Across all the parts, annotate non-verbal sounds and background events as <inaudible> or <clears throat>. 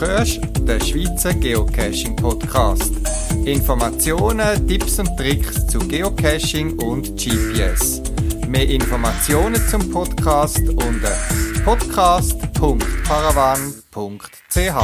hörst den Schweizer Geocaching Podcast. Informationen, Tipps und Tricks zu Geocaching und GPS. Mehr Informationen zum Podcast unter podcast.paravan.ch.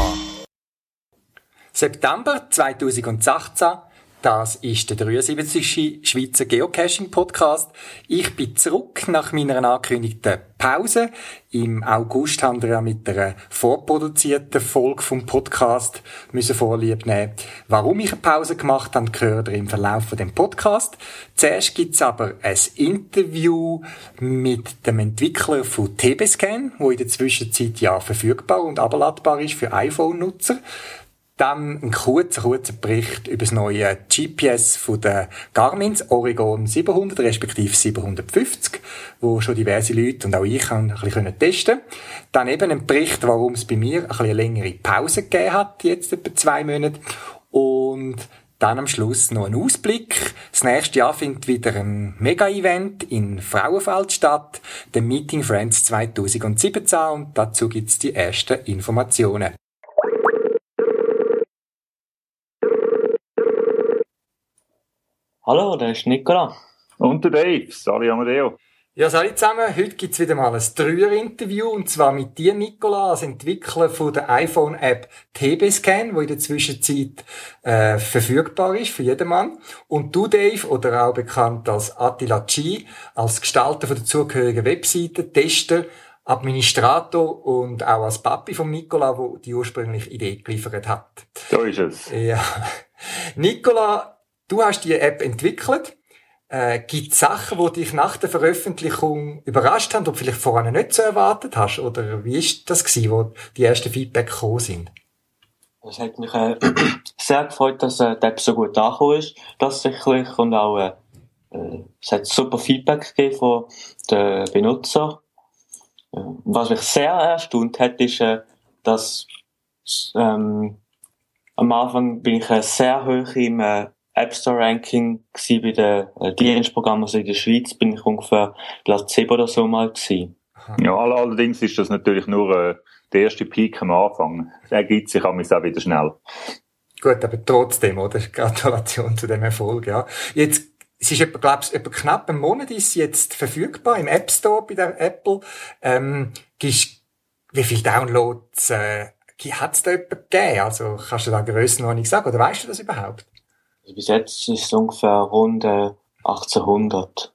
September 2018 das ist der 73. Schweizer Geocaching Podcast. Ich bin zurück nach meiner angekündigten Pause. Im August haben wir ja mit einer vorproduzierten Folge vom Podcast müssen Vorlieb nehmen. Warum ich eine Pause gemacht habe, gehört ihr im Verlauf von dem Podcast. Zuerst gibt's aber ein Interview mit dem Entwickler von TBScan, wo in der Zwischenzeit ja verfügbar und abladbar ist für iPhone-Nutzer. Dann ein kurzer, kurzer Bericht über das neue GPS von der Garmin's Oregon 700 respektive 750, wo schon diverse Leute und auch ich ein bisschen testen können. Dann eben ein Bericht, warum es bei mir ein bisschen eine längere Pause gegeben hat, jetzt etwa zwei Monate. Und dann am Schluss noch ein Ausblick. Das nächste Jahr findet wieder ein Mega-Event in Frauenfeld statt, der Meeting Friends 2017 und dazu gibt's die ersten Informationen. Hallo, da ist Nicola. Und der Dave. Sali Amadeo. Ja, salut zusammen. Heute gibt's wieder mal ein Dreier-Interview und zwar mit dir, Nicola, als Entwickler von der iPhone-App TB-Scan, wo in der Zwischenzeit äh, verfügbar ist für jedermann. Und du, Dave, oder auch bekannt als Attila G, als Gestalter von der zugehörigen Webseite, Tester, Administrator und auch als Papi von Nicola, wo die ursprüngliche Idee geliefert hat. So ist es. Ja. Nicola, Du hast die App entwickelt. Äh, gibt es Sachen, die dich nach der Veröffentlichung überrascht haben, oder vielleicht vorher nicht so erwartet hast? Oder wie ist das gewesen, wo die ersten Feedback gekommen sind? Es hat mich äh, <clears throat> sehr gefreut, dass äh, die App so gut angekommen ist, tatsächlich. Und auch, äh, äh, es hat super Feedback gegeben von den Benutzern. Äh, was mich sehr erstaunt hat, ist, äh, dass ähm, am Anfang bin ich sehr hoch im App Store Ranking gewesen bei den äh, Dienstprogrammen, also in der Schweiz bin ich ungefähr Platz 7 oder so mal gewesen. Ja, allerdings ist das natürlich nur äh, der erste Peak am Anfang. Der gibt sich auch wieder schnell. Gut, aber trotzdem, oder? <laughs> Gratulation zu dem Erfolg, ja. Jetzt, es ist etwa, glaubst, etwa knapp einen Monat ist sie jetzt verfügbar im App Store bei der Apple. Ähm, gibst, wie viele Downloads, äh, hat es da etwa gegeben? Also, kannst du da Grössenordnung sagen, oder weißt du das überhaupt? Also bis jetzt ist es ungefähr rund 1800.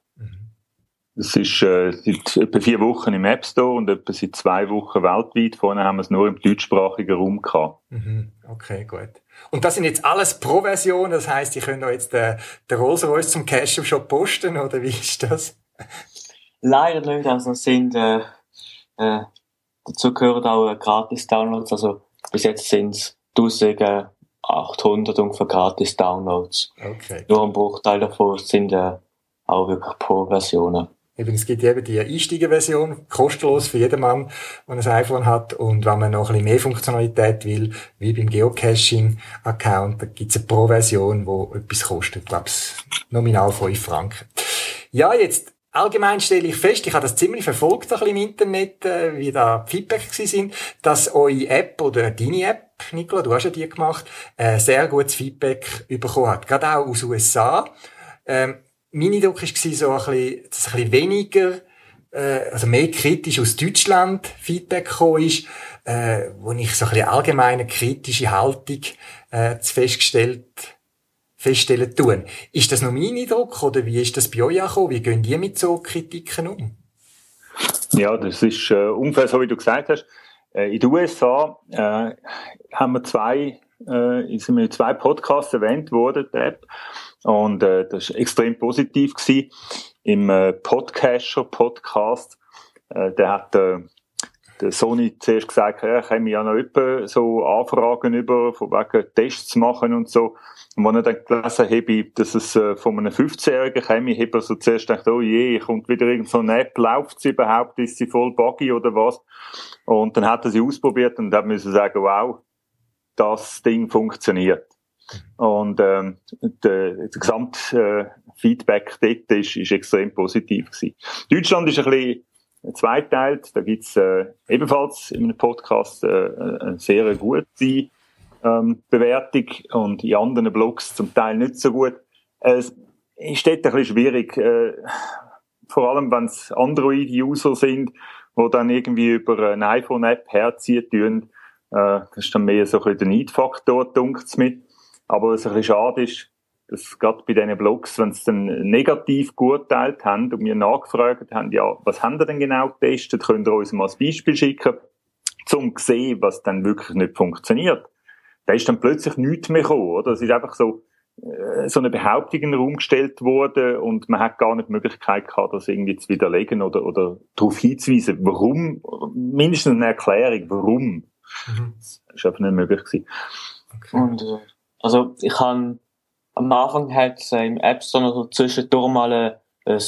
Es ist äh, seit etwa vier Wochen im App Store und etwa seit zwei Wochen weltweit. Vorne haben wir es nur im deutschsprachigen Raum gehabt. Mhm. Okay, gut. Und das sind jetzt alles Pro-Versionen, das heißt, ich könnte jetzt den, den Rolls-Royce zum Cash schon posten, oder wie ist das? Leider nicht, also sind, äh, äh, dazu gehören auch äh, Gratis-Downloads, also bis jetzt sind es 1000 800 ungefähr gratis Downloads. Okay. Nur ein Bruchteil davon sind äh, auch wirklich Pro-Versionen. Eben, es gibt eben die Einsteigerversion, kostenlos für jedermann, der ein iPhone hat. Und wenn man noch ein bisschen mehr Funktionalität will, wie beim Geocaching-Account, da gibt's eine Pro-Version, die etwas kostet, glaube nominal 5 Franken. Ja, jetzt allgemein stelle ich fest, ich habe das ziemlich verfolgt ein bisschen im Internet, äh, wie da Feedback sind, dass eure App oder deine App Nicola, du hast ja die gemacht, äh, sehr gutes Feedback bekommen hat. Gerade auch aus USA. Ähm, mein Eindruck war so ein bisschen, dass ein bisschen weniger, äh, also mehr kritisch aus Deutschland Feedback gekommen ist, äh, wo ich so ein bisschen allgemeine kritische Haltung äh, festgestellt feststellen tun. Ist das noch mein Eindruck oder wie ist das bei euch angekommen? Wie gehen die mit so Kritiken um? Ja, das ist äh, ungefähr so, wie du gesagt hast. Äh, in den USA äh, haben wir zwei, äh, sind wir zwei Podcasts erwähnt worden, der App. Und äh, das war extrem positiv gewesen. Im äh, Podcaster Podcast, äh, der hat äh, der Sony zuerst gesagt, ja, ich habe ja noch etwa so Anfragen über, von wegen Tests machen und so. Und wenn ich dann gelesen habe, dass es äh, von einem 15-Jährigen käme, habe ich also zuerst gedacht, oh je, kommt wieder irgend so eine App, läuft sie überhaupt, ist sie voll buggy oder was? Und dann hat er sie ausprobiert und hat müssen sagen, wow, das Ding funktioniert. Und ähm, der, der gesamte äh, Feedback dort ist, ist extrem positiv gewesen. Deutschland ist ein bisschen zweiteilt. Da gibt's äh, ebenfalls in einem Podcast äh, eine sehr gute ähm, Bewertung und in anderen Blogs zum Teil nicht so gut. Es ist dort ein bisschen schwierig, äh, vor allem wenn es Android-User sind, die dann irgendwie über eine iPhone-App herziehen tun. Äh, das ist dann mehr so ein bisschen der Neidfaktor, dunkelt's mit. Aber was ein bisschen schade ist, dass gerade bei diesen Blogs, wenn sie dann negativ geurteilt haben und wir nachgefragt haben, ja, was haben ihr denn genau getestet, könnt ihr uns mal ein Beispiel schicken, zum zu sehen, was dann wirklich nicht funktioniert. Da ist dann plötzlich nichts mehr gekommen, oder? Es ist einfach so, äh, so eine Behauptung in den Raum gestellt worden und man hat gar nicht die Möglichkeit gehabt, das irgendwie zu widerlegen oder, oder darauf hinzuweisen, warum, mindestens eine Erklärung, warum. Mhm. Das ist einfach nicht möglich gewesen. Okay. Und, äh, also, ich kann am Anfang hat es äh, im App Store noch zwischendurch mal ein, äh,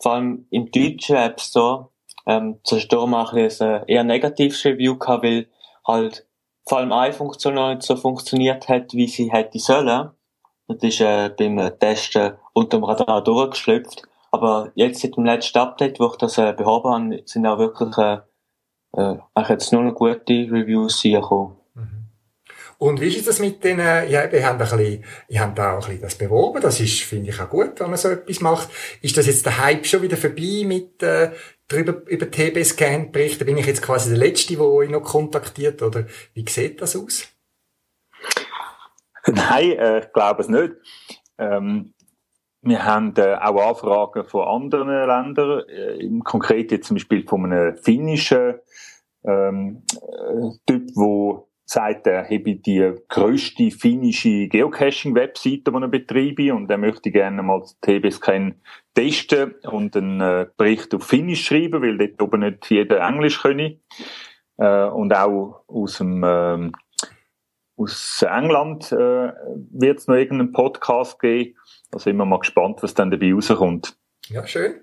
vor allem im deutschen App Store, ähm, zwischendurch mal ein, ein äh, eher negatives Review gehabt, weil halt vor allem eine Funktion noch nicht so funktioniert hat, wie sie hätte sollen. Das ist äh, beim Testen unter dem Radar durchgeschlüpft. Aber jetzt seit dem letzten Update, wo ich das äh, behoben habe, sind auch wirklich äh, äh, jetzt nur noch gute Reviews gekommen. Und wie ist das mit den, ja, wir haben ein bisschen, ich habe da auch ein bisschen das beworben, das ist, finde ich auch gut, wenn man so etwas macht. Ist das jetzt der Hype schon wieder vorbei mit, äh, drüber, über TB-Scan berichten? Bin ich jetzt quasi der Letzte, der euch noch kontaktiert, oder wie sieht das aus? <laughs> Nein, äh, ich glaube es nicht. Ähm, wir haben äh, auch Anfragen von anderen Ländern, äh, Konkret jetzt zum Beispiel von einem finnischen ähm, äh, Typ, wo er habe die grösste finnische Geocaching-Webseite, die er betreibe und er möchte gerne mal TB-Scan testen und einen äh, Bericht auf Finnisch schreiben, weil dort oben nicht jeder Englisch könne. Äh, und auch aus dem äh, aus England äh, wird es noch irgendeinen Podcast geben. Da sind wir mal gespannt, was dann dabei rauskommt. Ja, schön.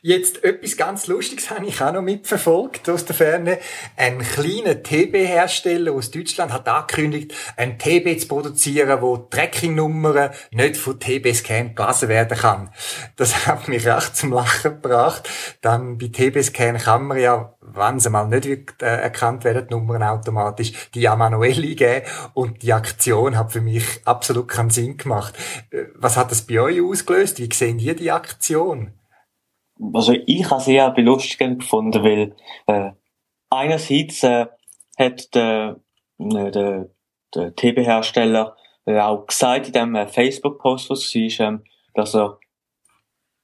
Jetzt etwas ganz Lustiges habe ich auch noch mitverfolgt aus der Ferne. Ein kleiner TB-Hersteller aus Deutschland hat angekündigt, ein TB zu produzieren, wo Tracking-Nummern nicht von TB-Scan gelesen werden kann. Das hat mich recht zum Lachen gebracht. Dann bei TB-Scan kann man ja, wenn sie mal nicht äh, erkannt werden, die Nummern automatisch, die ja manuell eingeben. Und die Aktion hat für mich absolut keinen Sinn gemacht. Äh, was hat das bei euch ausgelöst? Wie sehen ihr die Aktion? Also ich habe sehr belustigend gefunden, weil äh, einerseits äh, hat der, äh, der, der TB-Hersteller äh, auch gesagt in dem äh, Facebook-Post, was es war, ähm, dass er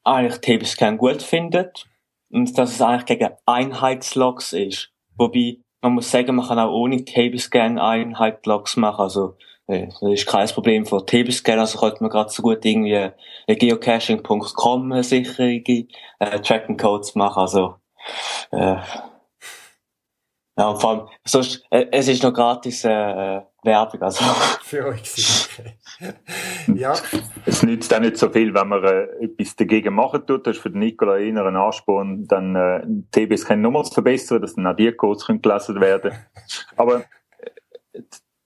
eigentlich TB-Scan gut findet und dass es eigentlich gegen Einheitslogs ist. Wobei, man muss sagen, man kann auch ohne TB-Scan Einheitslogs machen, also das ist kein Problem von TB-Scan, also könnte man gerade so gut irgendwie äh, geocaching.com sichere äh, Tracking-Codes machen, also äh, ja, und vor allem, sonst, äh, es ist noch gratis äh, äh Werbung, also. <laughs> Für euch, ja. Es nützt auch nicht so viel, wenn man äh, etwas dagegen machen tut. Das ist für den Nikola eher ein Ansporn, dann äh, TB-Scan nochmals zu verbessern, dass dann auch die Codes gelesen werden Aber äh,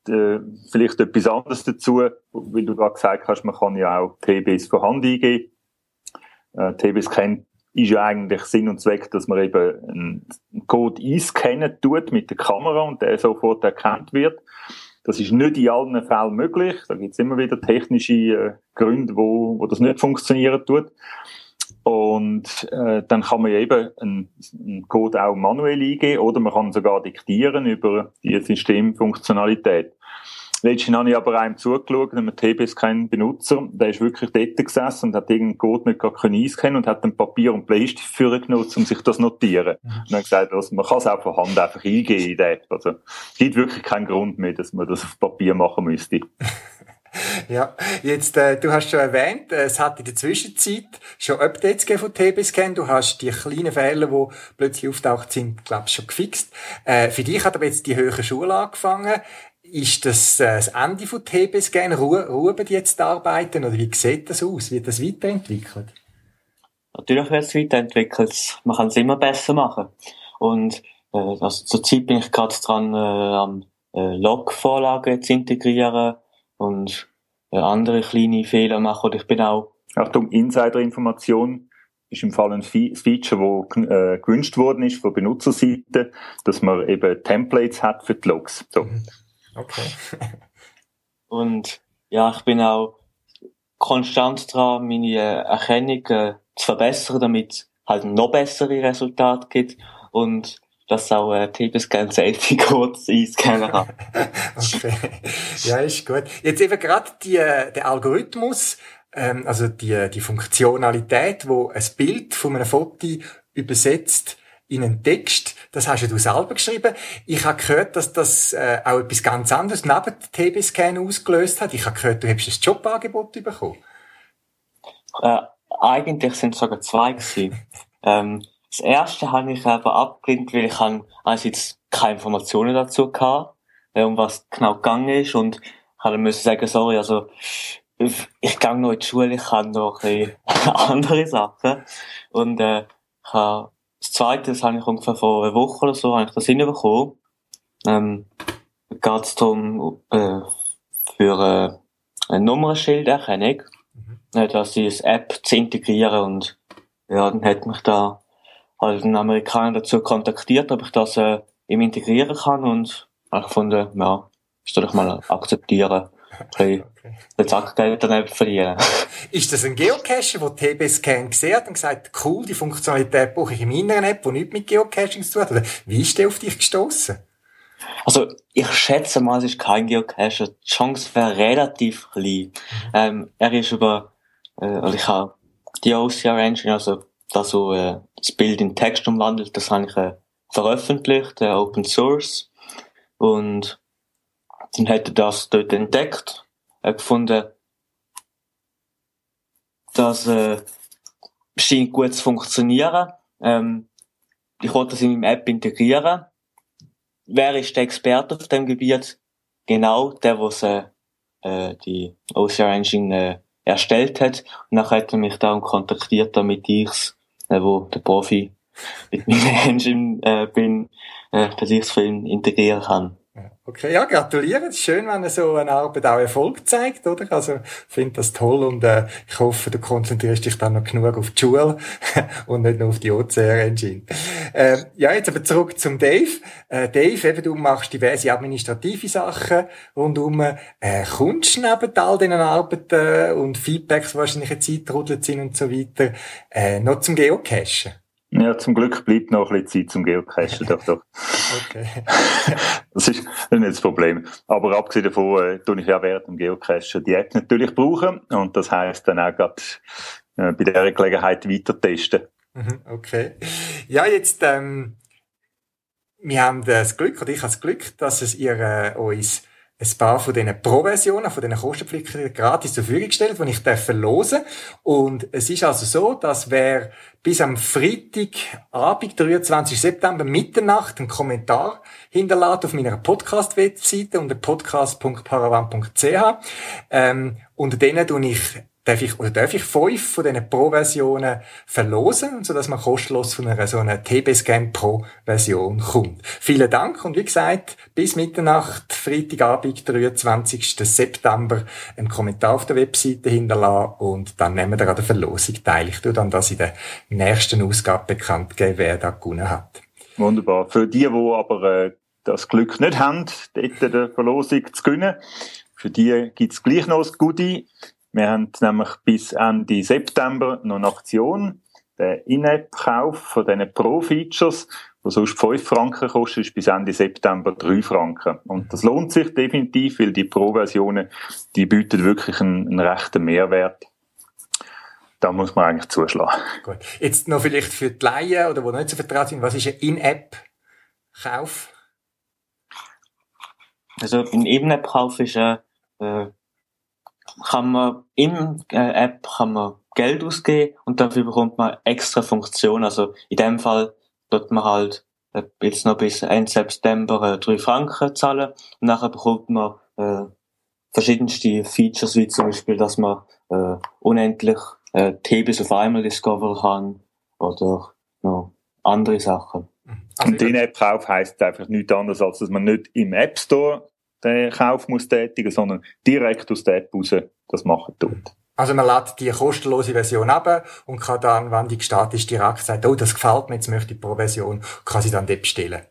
äh, vielleicht etwas anderes dazu, weil du gerade gesagt hast, man kann ja auch TBs von Hand eingeben. Äh, TBs kennt ist ja eigentlich Sinn und Zweck, dass man eben einen Code einscannen tut mit der Kamera und der sofort erkannt wird. Das ist nicht in allen Fällen möglich. Da gibt es immer wieder technische äh, Gründe, wo, wo das nicht funktionieren tut. Und äh, dann kann man eben einen, einen Code auch manuell eingeben oder man kann sogar diktieren über die Systemfunktionalität. Letztens habe ich aber einem zugeschaut, einem TBS kein Benutzer, der ist wirklich dort gesessen und hat irgendeinen Code nicht gar einscannen und hat dann Papier und Bleistift für genutzt, um sich das notieren. Mhm. Und dann gesagt, also man kann es auch von Hand einfach eingehen in der App. Also, es gibt wirklich keinen Grund mehr, dass man das auf Papier machen müsste. <laughs> <laughs> Ja, jetzt, äh, du hast schon erwähnt, äh, es hat in der Zwischenzeit schon Updates gegeben von TB-Scan. Du hast die kleinen Fehler, die plötzlich auftaucht sind, glaube ich, schon gefixt. Äh, für dich hat aber jetzt die höhere Schule angefangen. Ist das äh, das Ende von TB-Scan? Ruhen die jetzt arbeiten oder wie sieht das aus? Wird das weiterentwickelt? Natürlich wird es weiterentwickelt. Man kann es immer besser machen. Und äh, also zurzeit bin ich gerade dran, äh, am äh, Log-Vorlagen zu integrieren und äh, andere kleine Fehler machen. Und ich bin auch... Achtung, Insider-Information. ist im Fall ein Feature, das äh, gewünscht worden ist von Benutzerseite, dass man eben Templates hat für die Logs. So. Mhm. Okay. <laughs> Und ja, ich bin auch konstant dran, meine Erkennung äh, zu verbessern, damit halt noch bessere Resultate gibt und dass auch äh, TP-Scan Safety Codes einscannen kann. okay. Ja, ist gut. Jetzt eben gerade die, äh, der Algorithmus, ähm, also die, die Funktionalität, wo ein Bild von einem Foto übersetzt in einen Text, das hast ja du selber geschrieben. Ich habe gehört, dass das äh, auch etwas ganz anderes neben dem TB-Scan ausgelöst hat. Ich habe gehört, du hättest ein Jobangebot bekommen. Äh, eigentlich sind es sogar zwei gewesen. ähm, das erste habe ich aber abgelehnt, weil ich einerseits keine Informationen dazu hatte, äh, um was genau gegangen ist und ich habe sagen, sorry, also ich, gehe noch in die Schule, ich kann noch ein <laughs> andere Sachen und äh, ich habe das zweite, das habe ich ungefähr vor einer Woche oder so, habe ich das hinbekommen. Ähm, geht es darum, äh, für äh, eine Nummernschilderkennung, mhm. äh, dass ich eine App zu integrieren und ja, dann hat mich da halt ein Amerikaner dazu kontaktiert, ob ich das äh, ihm integrieren kann und ich gefunden, ja, ich soll ich mal akzeptieren. <laughs> Okay. Den Sackgeld daneben verlieren. <laughs> ist das ein Geocacher, der TB-Scan gesehen hat und gesagt, cool, die Funktionalität brauche ich in meiner App, die nichts mit Geocaching zu tun hat? Oder wie ist der auf dich gestoßen? Also, ich schätze mal, es ist kein Geocacher. Die Chance wäre relativ klein. Mhm. Ähm, er ist über, äh, also ich habe die OCR Engine, also das, so, äh, das Bild in Text umwandelt, das habe ich äh, veröffentlicht, äh, Open Source. Und dann hat er das dort entdeckt, er gefunden, das äh, scheint gut zu funktionieren. Ähm, ich wollte das in meinem App integrieren. Wer ist der Experte auf dem Gebiet? Genau der, der äh, die OCR Engine äh, erstellt hat. Und nachher hat er mich darum kontaktiert, damit ich's, äh, wo der Profi mit meiner <laughs> Engine äh, bin, äh, dass ich's für ihn integrieren kann. Okay, ja, gratuliere. Es ist schön, wenn so eine Arbeit auch Erfolg zeigt, oder? Also, finde das toll und äh, ich hoffe, du konzentrierst dich dann noch genug auf die Schule <laughs> und nicht nur auf die OCR-Engine. Äh, ja, jetzt aber zurück zum Dave. Äh, Dave, eben, du machst diverse administrative Sachen rundum. Äh, kommst neben all diesen Arbeiten und Feedbacks, die wahrscheinlich eine Zeit sind und so weiter, äh, noch zum Geocachen? Ja, zum Glück bleibt noch ein bisschen Zeit zum Geocachen, doch, doch. Okay. <laughs> das ist nicht das Problem. Aber abgesehen davon, äh, tue ich ja während dem Geocachen die App natürlich brauchen. Und das heisst dann auch gerade, äh, bei dieser Gelegenheit weiter testen. Mhm, okay. Ja, jetzt, ähm, wir haben das Glück, oder ich habe das Glück, dass es ihr äh, uns ein paar von diesen Pro-Versionen, von diesen kostenpflichtigen gratis zur Verfügung gestellt, die ich verlosen Und es ist also so, dass wer bis am Freitagabend, 23. September, Mitternacht, einen Kommentar hinterlässt auf meiner Podcast-Webseite unter podcast.paravan.ch, ähm, unter denen tue ich darf ich, oder darf ich fünf von diesen Pro-Versionen verlosen, so dass man kostenlos von einer so einer TB-Scan Pro-Version kommt. Vielen Dank und wie gesagt, bis Mitternacht, Freitagabend, 23. September, einen Kommentar auf der Webseite hinterlassen und dann nehmen wir an der Verlosung teil. Ich tue dann das in der nächsten Ausgabe bekannt geben, wer da gewonnen hat. Wunderbar. Für die, die aber äh, das Glück nicht haben, dort der Verlosung zu gewinnen, für die gibt's gleich noch das Goodie. Wir haben nämlich bis Ende September noch eine Aktion. Der In-App-Kauf von diesen Pro-Features, der sonst 5 Franken kostet, ist bis Ende September 3 Franken. Und das lohnt sich definitiv, weil die Pro-Versionen, die bieten wirklich einen, einen rechten Mehrwert. Da muss man eigentlich zuschlagen. Gut. Jetzt noch vielleicht für die Laien oder die nicht so vertraut sind, was ist ein In-App-Kauf? Also ein In-App-Kauf ist ein äh, kann man im äh, App kann man Geld ausgeben und dafür bekommt man extra Funktionen. Also in dem Fall dort man halt äh, jetzt noch bis Ende September äh, 3 Franken zahlen und nachher bekommt man äh, verschiedenste Features, wie zum Beispiel, dass man äh, unendlich äh, TBs auf einmal discoveren kann oder noch andere Sachen. Also und den App-Kauf heisst einfach nichts anderes, als dass man nicht im App Store den Kauf muss tätigen, sondern direkt aus der App raus das machen tut. Also man lädt die kostenlose Version ab und kann dann, wenn die gestartet ist, direkt sagen, oh, das gefällt mir, jetzt möchte ich pro Version, kann sie dann dort bestellen.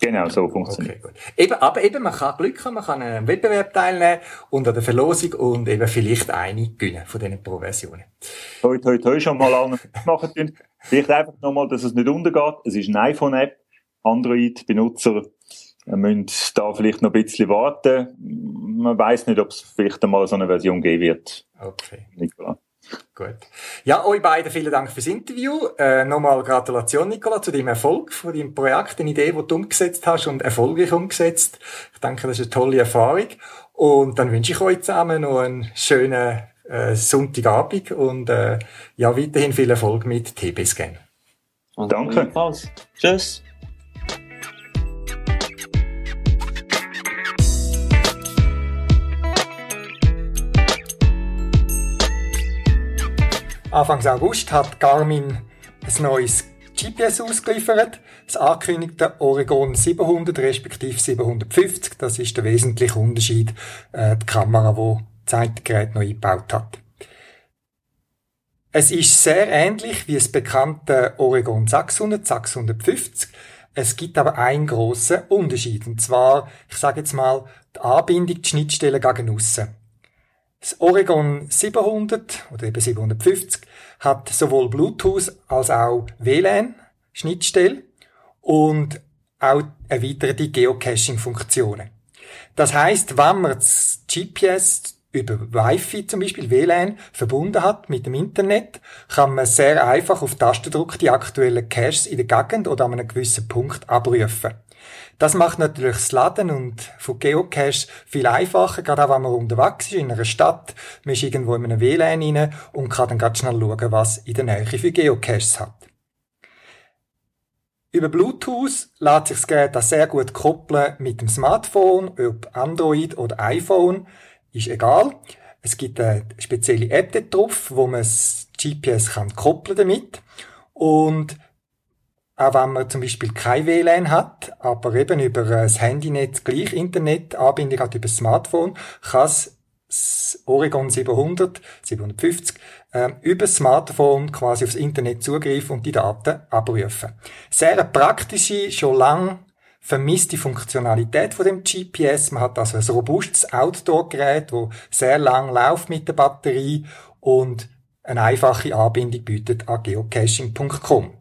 Genau, so funktioniert. Okay, gut. Eben, aber eben, man kann Glück haben, man kann an einem Wettbewerb teilnehmen und an der Verlosung und eben vielleicht eine gewinnen von diesen Pro-Versionen. Heute, heute, heute schon mal alle machen. Vielleicht einfach nochmal, dass es nicht untergeht. Es ist eine iPhone-App. Android-Benutzer müssen da vielleicht noch ein bisschen warten. Man weiß nicht, ob es vielleicht einmal so eine Version geben wird. Okay. Nicola. Gut. Ja, euch beiden vielen Dank fürs Interview. Äh, nochmal Gratulation, Nicola, zu deinem Erfolg, von deinem Projekt, eine Idee, die du umgesetzt hast und erfolgreich umgesetzt. Ich denke, das ist eine tolle Erfahrung. Und dann wünsche ich euch zusammen noch einen schönen äh, Sonntagabend und äh, ja, weiterhin viel Erfolg mit TB-Scan. Danke. Tschüss. Anfang August hat Garmin ein neues GPS ausgeliefert, das angekündigte Oregon 700 respektive 750. Das ist der wesentliche Unterschied, äh, die Kamera, wo das Gerät noch eingebaut hat. Es ist sehr ähnlich wie das bekannte Oregon 600, 650. Es gibt aber einen grossen Unterschied. Und zwar, ich sage jetzt mal, die Anbindung, die Schnittstelle gegen aussen. Das Oregon 700 oder eben 750 hat sowohl Bluetooth als auch WLAN Schnittstelle und auch erweiterte Geocaching-Funktionen. Das heißt, wenn man das GPS über Wi-Fi zum Beispiel WLAN verbunden hat mit dem Internet, kann man sehr einfach auf Tastendruck die aktuellen Caches in der Gegend oder an einem gewissen Punkt abrufen. Das macht natürlich das Laden und von Geocache viel einfacher, gerade auch wenn man unterwegs ist in einer Stadt. Man ist irgendwo in einem WLAN rein und kann dann ganz schnell schauen, was in der Nähe für Geocaches hat. Über Bluetooth lässt sich das Gerät auch sehr gut koppeln mit dem Smartphone, ob Android oder iPhone, ist egal. Es gibt eine spezielle App drauf, wo man das GPS kann koppeln damit. Und auch wenn man zum Beispiel kein WLAN hat, aber eben über das Handynetz gleich Internetanbindung hat über das Smartphone, kann das Oregon 700, 750 äh, über das Smartphone quasi aufs Internet zugreifen und die Daten abrufen. Sehr praktische, schon lang vermisste Funktionalität von dem GPS. Man hat also ein robustes Outdoor-Gerät, das sehr lang läuft mit der Batterie und eine einfache Anbindung bietet an geocaching.com.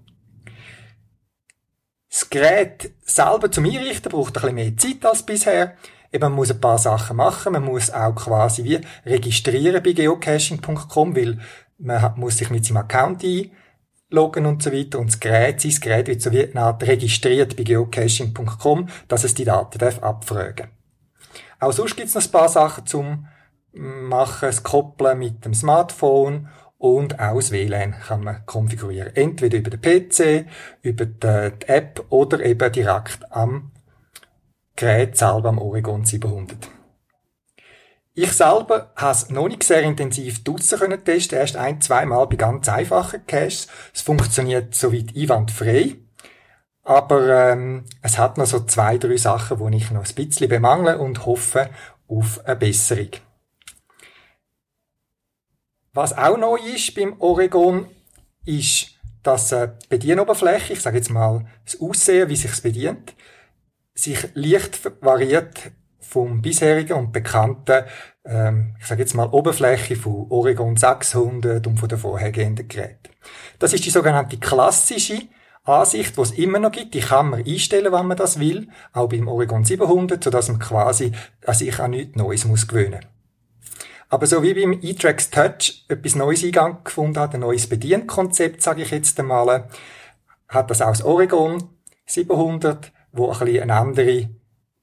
Das Gerät selber zum Einrichten braucht ein bisschen mehr Zeit als bisher. Eben, man muss ein paar Sachen machen. Man muss auch quasi wie registrieren bei geocaching.com, weil man muss sich mit seinem Account einloggen und so weiter. Und das Gerät, sein Gerät wird so wie eine Art registriert bei geocaching.com, dass es die Daten darf abfragen Auch sonst gibt es noch ein paar Sachen zum Machen, das Koppeln mit dem Smartphone und das WLAN kann man konfigurieren. Entweder über den PC, über die App oder eben direkt am Gerät selber am Oregon 700. Ich selber habe es noch nicht sehr intensiv dutzen können testen, erst ein, zwei Mal bei ganz einfachen Caches. Es funktioniert soweit einwandfrei. Aber ähm, es hat noch so zwei, drei Sachen, die ich noch ein bisschen bemangle und hoffe auf eine Besserung. Was auch neu ist beim Oregon, ist, dass die Bedienoberfläche, ich sage jetzt mal das Aussehen, wie sich es bedient, sich leicht variiert vom bisherigen und bekannten, ähm, ich sage jetzt mal Oberfläche von Oregon 600 und von den vorhergehenden Geräten. Das ist die sogenannte klassische Ansicht, die es immer noch gibt. Die kann man einstellen, wenn man das will, auch beim Oregon 700, sodass man quasi an sich an nichts Neues muss gewöhnen aber so wie beim E-Tracks Touch etwas Neues Eingang gefunden hat, ein neues Bedienkonzept, sage ich jetzt einmal, hat das auch das Oregon 700, wo ein bisschen eine andere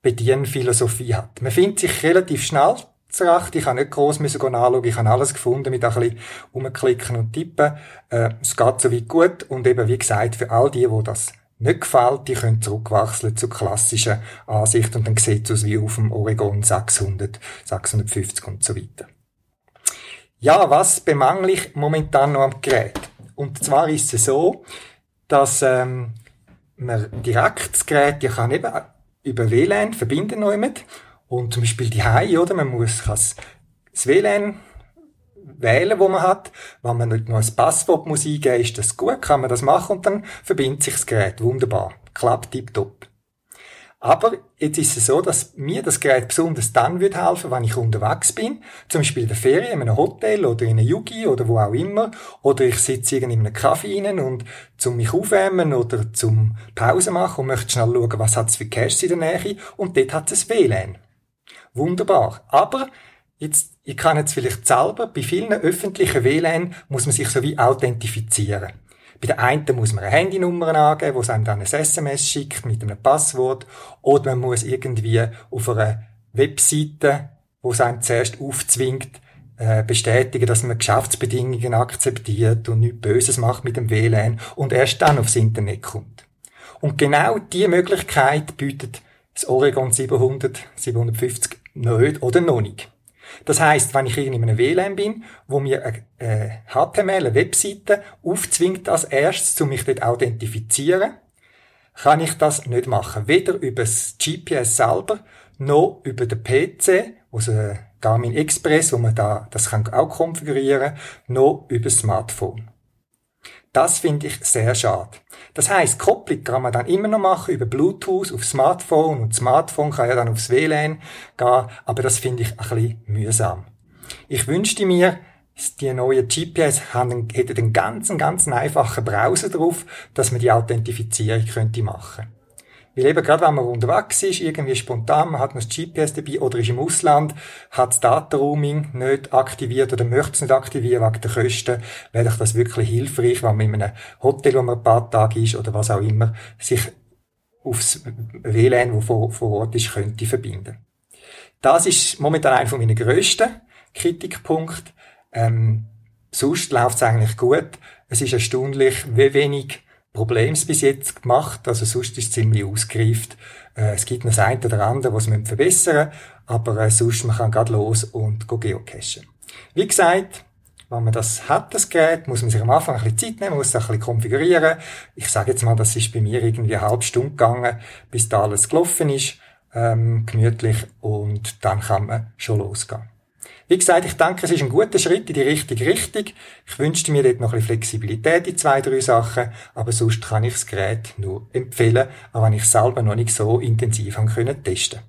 Bedienphilosophie hat. Man findet sich relativ schnell zurecht. Ich habe nicht gross anschauen. Ich habe alles gefunden mit ein bisschen umklicken und tippen. Äh, es geht soweit gut. Und eben, wie gesagt, für all die, wo das nicht gefällt, die können zurückwechseln zur klassischen Ansicht und dann sieht es aus wie auf dem Oregon 600, 650 und so weiter. Ja, was bemangle ich momentan noch am Gerät? Und zwar ist es so, dass ähm, man direkt das Gerät ja kann eben über WLAN verbinden mit und zum Beispiel die Hai, oder? Man muss das WLAN wählen, wo man hat. Wenn man nicht noch ein Passwort muss eingeben, ist das gut, kann man das machen und dann verbindet sich das Gerät wunderbar. Klappt tipptopp. Aber jetzt ist es so, dass mir das Gerät besonders dann wird helfen, wenn ich unterwegs bin, zum Beispiel in der Ferien, in einem Hotel oder in einer Yugi oder wo auch immer, oder ich sitze in einem Kaffee rein und zum mich aufwärmen oder zum Pause machen und möchte schnell schauen, was hat es für Caches in der Nähe und dort hat es WLAN. Wunderbar. Aber jetzt, ich kann jetzt vielleicht selber, bei vielen öffentlichen WLAN muss man sich so wie authentifizieren. Bei der einen muss man eine Handynummer angeben, es einem dann ein SMS schickt mit einem Passwort. Oder man muss irgendwie auf einer Webseite, wo es einem zuerst aufzwingt, äh, bestätigen, dass man Geschäftsbedingungen akzeptiert und nichts Böses macht mit dem WLAN und erst dann aufs Internet kommt. Und genau diese Möglichkeit bietet das Oregon 700, 750 nicht oder noch nicht. Das heißt, wenn ich in einem WLAN bin, wo mir eine HTML, eine Webseite aufzwingt als erstes, um mich dort authentifizieren, kann ich das nicht machen. Weder über das GPS selber, noch über den PC, also Garmin Express, wo man da, das kann auch konfigurieren, noch über das Smartphone. Das finde ich sehr schade. Das heißt, Kopplung kann man dann immer noch machen über Bluetooth auf Smartphone und Smartphone kann ja dann aufs WLAN gehen, aber das finde ich ein bisschen mühsam. Ich wünschte mir, die neuen GPS hätten einen ganz, ganz einfachen Browser drauf, dass man die Authentifizierung könnte machen. Weil eben gerade wenn man unterwegs ist, irgendwie spontan, man hat noch das GPS dabei oder ist im Ausland, hat das Data Roaming nicht aktiviert oder möchte es nicht aktivieren wegen der Kosten, wäre das wirklich hilfreich, wenn man in einem Hotel, wo man ein paar Tage ist oder was auch immer, sich aufs WLAN, wo vor, vor Ort ist, könnte verbinden. Das ist momentan einer von meinen grössten Kritikpunkten. Ähm, sonst läuft es eigentlich gut. Es ist erstaunlich, wie wenig Problems bis jetzt gemacht, also sonst ist es ziemlich ausgereift. Äh, es gibt noch das eine oder andere, was man verbessern aber äh, sonst man kann gerade los und geocachen. Wie gesagt, wenn man das hat, das Gerät, muss man sich am Anfang ein bisschen Zeit nehmen, muss es ein bisschen konfigurieren. Ich sage jetzt mal, das ist bei mir irgendwie eine halbe Stunde gegangen, bis da alles gelaufen ist, ähm, gemütlich, und dann kann man schon losgehen. Wie gesagt, ich denke, es ist ein guter Schritt in die richtige Richtung. Ich wünschte mir dort noch ein bisschen Flexibilität in zwei, drei Sachen, aber sonst kann ich das Gerät nur empfehlen, auch wenn ich es selber noch nicht so intensiv haben können testen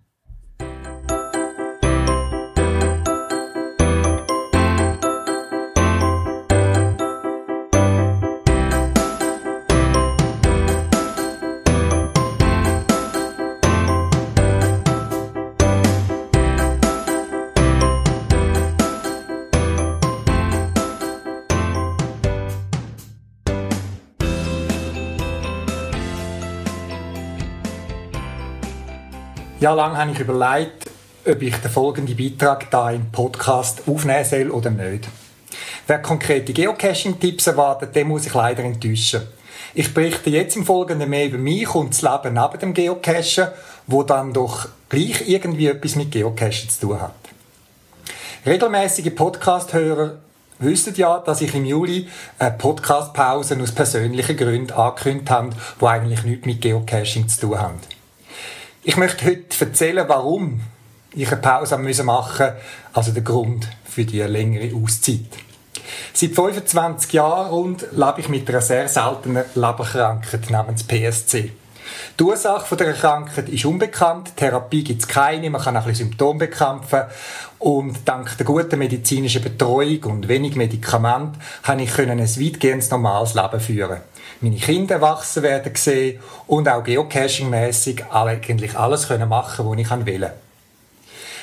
Ja, lange habe ich überlegt, ob ich den folgenden Beitrag da im Podcast aufnehmen soll oder nicht. Wer konkrete Geocaching-Tipps erwartet, den muss ich leider enttäuschen. Ich berichte jetzt im Folgenden mehr über mich und das Leben neben dem Geocachen, wo dann doch gleich irgendwie etwas mit Geocachen zu tun hat. Regelmäßige Podcast-Hörer wissen ja, dass ich im Juli eine Podcast-Pause aus persönlichen Gründen angekündigt habe, die eigentlich nichts mit Geocaching zu tun haben. Ich möchte heute erzählen, warum ich eine Pause machen musste, also der Grund für die längere Auszeit. Seit 25 Jahren rund lebe ich mit einer sehr seltenen Leberkrankheit namens PSC. Die Ursache der Krankheit ist unbekannt, Therapie gibt es keine, man kann ein bisschen Symptome bekämpfen und dank der guten medizinischen Betreuung und wenig Medikament kann ich ein weitgehend normales Leben führen meine Kinder wachsen werden sehen und auch geocaching-mässig eigentlich alles können machen, was ich will.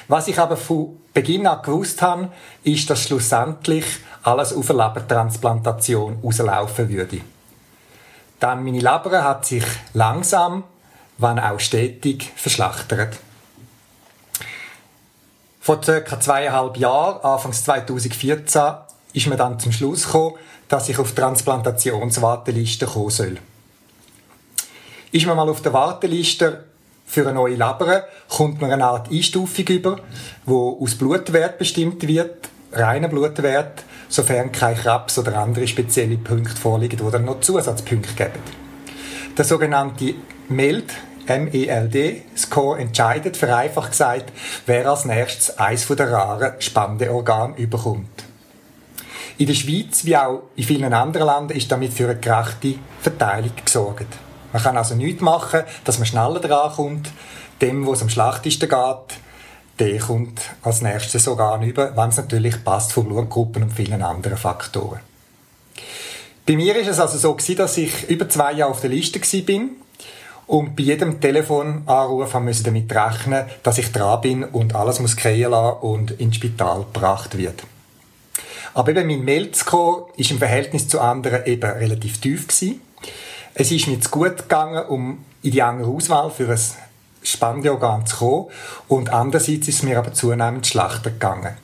Was ich aber von Beginn an gewusst habe, ist, dass schlussendlich alles auf eine Lebertransplantation rauslaufen würde. Dann meine Leber hat sich langsam, wenn auch stetig, verschlachtert. Vor circa zweieinhalb Jahren, Anfangs 2014, ist man dann zum Schluss gekommen, dass ich auf Transplantationswarteliste kommen soll. Ist man mal auf der Warteliste für eine neue Leber, kommt man eine Art Einstufung über, wo aus Blutwert bestimmt wird, reiner Blutwert, sofern kein Krebs oder andere spezielle Punkte vorliegen, wo dann noch Zusatzpunkte geben. Der sogenannte MELD, MELD-Score entscheidet, vereinfacht gesagt, wer als nächstes eins der raren Spendeorgane überkommt. In der Schweiz, wie auch in vielen anderen Ländern, ist damit für eine gerechte Verteilung gesorgt. Man kann also nichts machen, dass man schneller drankommt. Dem, wo es am schlechtesten geht, der kommt als nächstes sogar über, wenn es natürlich passt von Blutgruppen und vielen anderen Faktoren. Bei mir ist es also so gewesen, dass ich über zwei Jahre auf der Liste bin und bei jedem Telefonanruf haben müssen damit rechnen, dass ich dran bin und alles muss kriegen lassen und ins Spital gebracht wird. Aber eben mein Mail-Score ist im Verhältnis zu anderen eben relativ tief gewesen. Es ist mir zu gut gegangen, um in die andere Auswahl für ein Spendeorgan zu kommen und andererseits ist es mir aber zunehmend schlechter gegangen.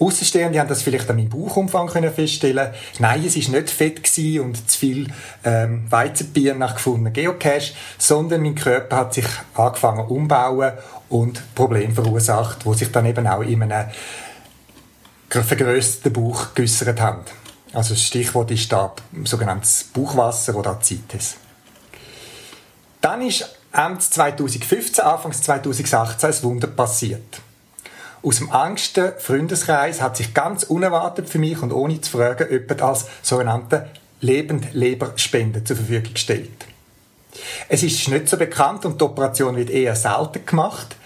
Außenstehende haben das vielleicht an meinem Bauchumfang können feststellen. Nein, es ist nicht fett und zu viel ähm, Weizenbier nach gefundenen Geocache, sondern mein Körper hat sich angefangen umbauen und Probleme verursacht, wo sich dann eben auch in einem vergrößerten Bauch geäussert haben. Also das Stichwort ist da sogenanntes Bauchwasser oder Azites. Dann ist Ende 2015, Anfangs 2018 ein Wunder passiert. Aus dem engsten Freundeskreis hat sich ganz unerwartet für mich und ohne zu fragen jemand als sogenannte Lebendleberspende zur Verfügung gestellt. Es ist nicht so bekannt und die Operation wird eher selten gemacht,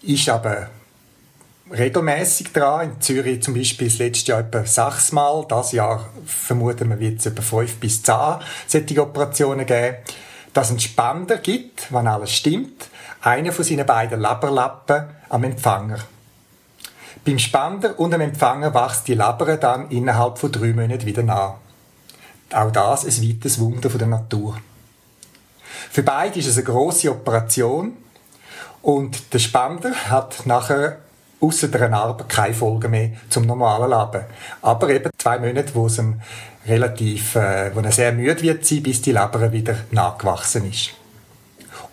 ist aber regelmäßig dran. In Zürich zum Beispiel das letzte Jahr etwa sechsmal. Das Jahr vermuten wir, wird es etwa fünf bis zehn solche Operationen geben. Dass es einen Spender gibt, wenn alles stimmt, einer von seinen beiden Leberlappen am Empfänger. Beim Spender und dem Empfänger wächst die Leber dann innerhalb von drei Monaten wieder nach. Auch das ein weites Wunder der Natur. Für beide ist es eine grosse Operation und der Spender hat nachher außer der Narbe keine Folge mehr zum normalen Leben. Aber eben zwei Monate, wo es ihm relativ, äh, wo er sehr müde wird sein, bis die Leber wieder nachgewachsen ist.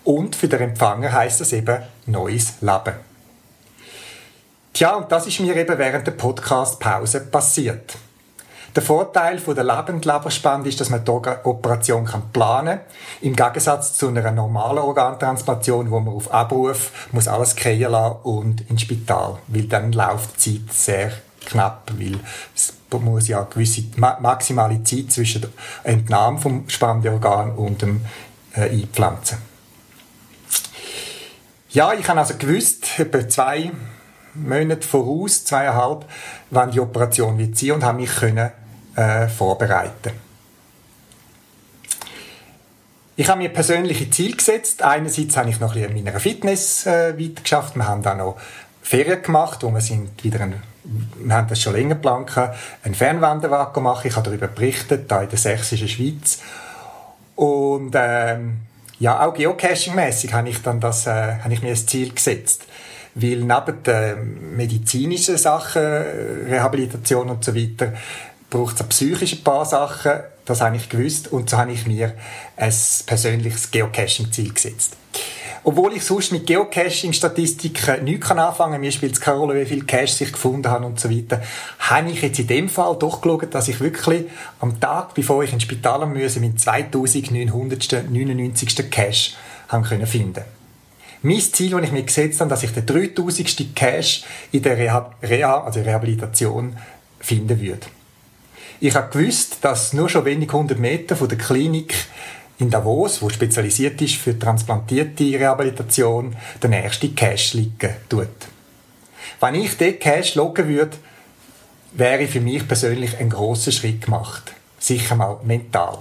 Und für den Empfänger heißt das eben neues Leben. Tja, und das ist mir eben während der Podcast-Pause passiert. Der Vorteil von der Lebendleberspende ist, dass man die Operation planen kann. Im Gegensatz zu einer normalen Organtransplantation, wo man auf Abruf muss alles kriegen lassen und ins Spital. Weil dann läuft die Zeit sehr knapp, weil es muss ja eine gewisse maximale Zeit zwischen der Entnahme vom Spendeorgan und dem äh, Einpflanzen. Ja, ich habe also gewusst, etwa zwei Monate voraus, zweieinhalb, wann die Operation wird sein und habe mich können, äh, vorbereiten. Ich habe mir persönliche Ziele gesetzt. Einerseits habe ich noch ein bisschen in meiner Fitness äh, weiter geschafft. Wir haben dann noch Ferien gemacht, wo wir sind wieder ein, wir haben das schon länger geplant, einen Fernwanderweg gemacht. Ich habe darüber berichtet, da in der sächsischen Schweiz. Und ähm, ja, auch geocaching-mäßig habe ich dann das, äh, habe ich mir ein Ziel gesetzt. Weil neben den medizinischen Sachen, Rehabilitation und so weiter, braucht es auch psychisch ein paar Sachen. Das habe ich gewusst. Und so habe ich mir ein persönliches Geocaching-Ziel gesetzt. Obwohl ich sonst mit Geocaching-Statistiken nichts anfangen kann, mir spielt es keine Rolle, wie viele Caches ich gefunden habe und so weiter, habe ich jetzt in dem Fall doch geschaut, dass ich wirklich am Tag, bevor ich ins Spital musste, meinen 2999. Cache haben können finden mein Ziel, das ich mir gesetzt habe, dass ich den 3000. Cash in der Reha, Reha also Rehabilitation finden würde. Ich habe gewusst, dass nur schon wenig hundert Meter von der Klinik in Davos, wo spezialisiert ist für transplantierte Rehabilitation, der nächste Cash liegen tut. Wenn ich den Cash loggen würde, wäre für mich persönlich ein großer Schritt gemacht. Sicher mal mental.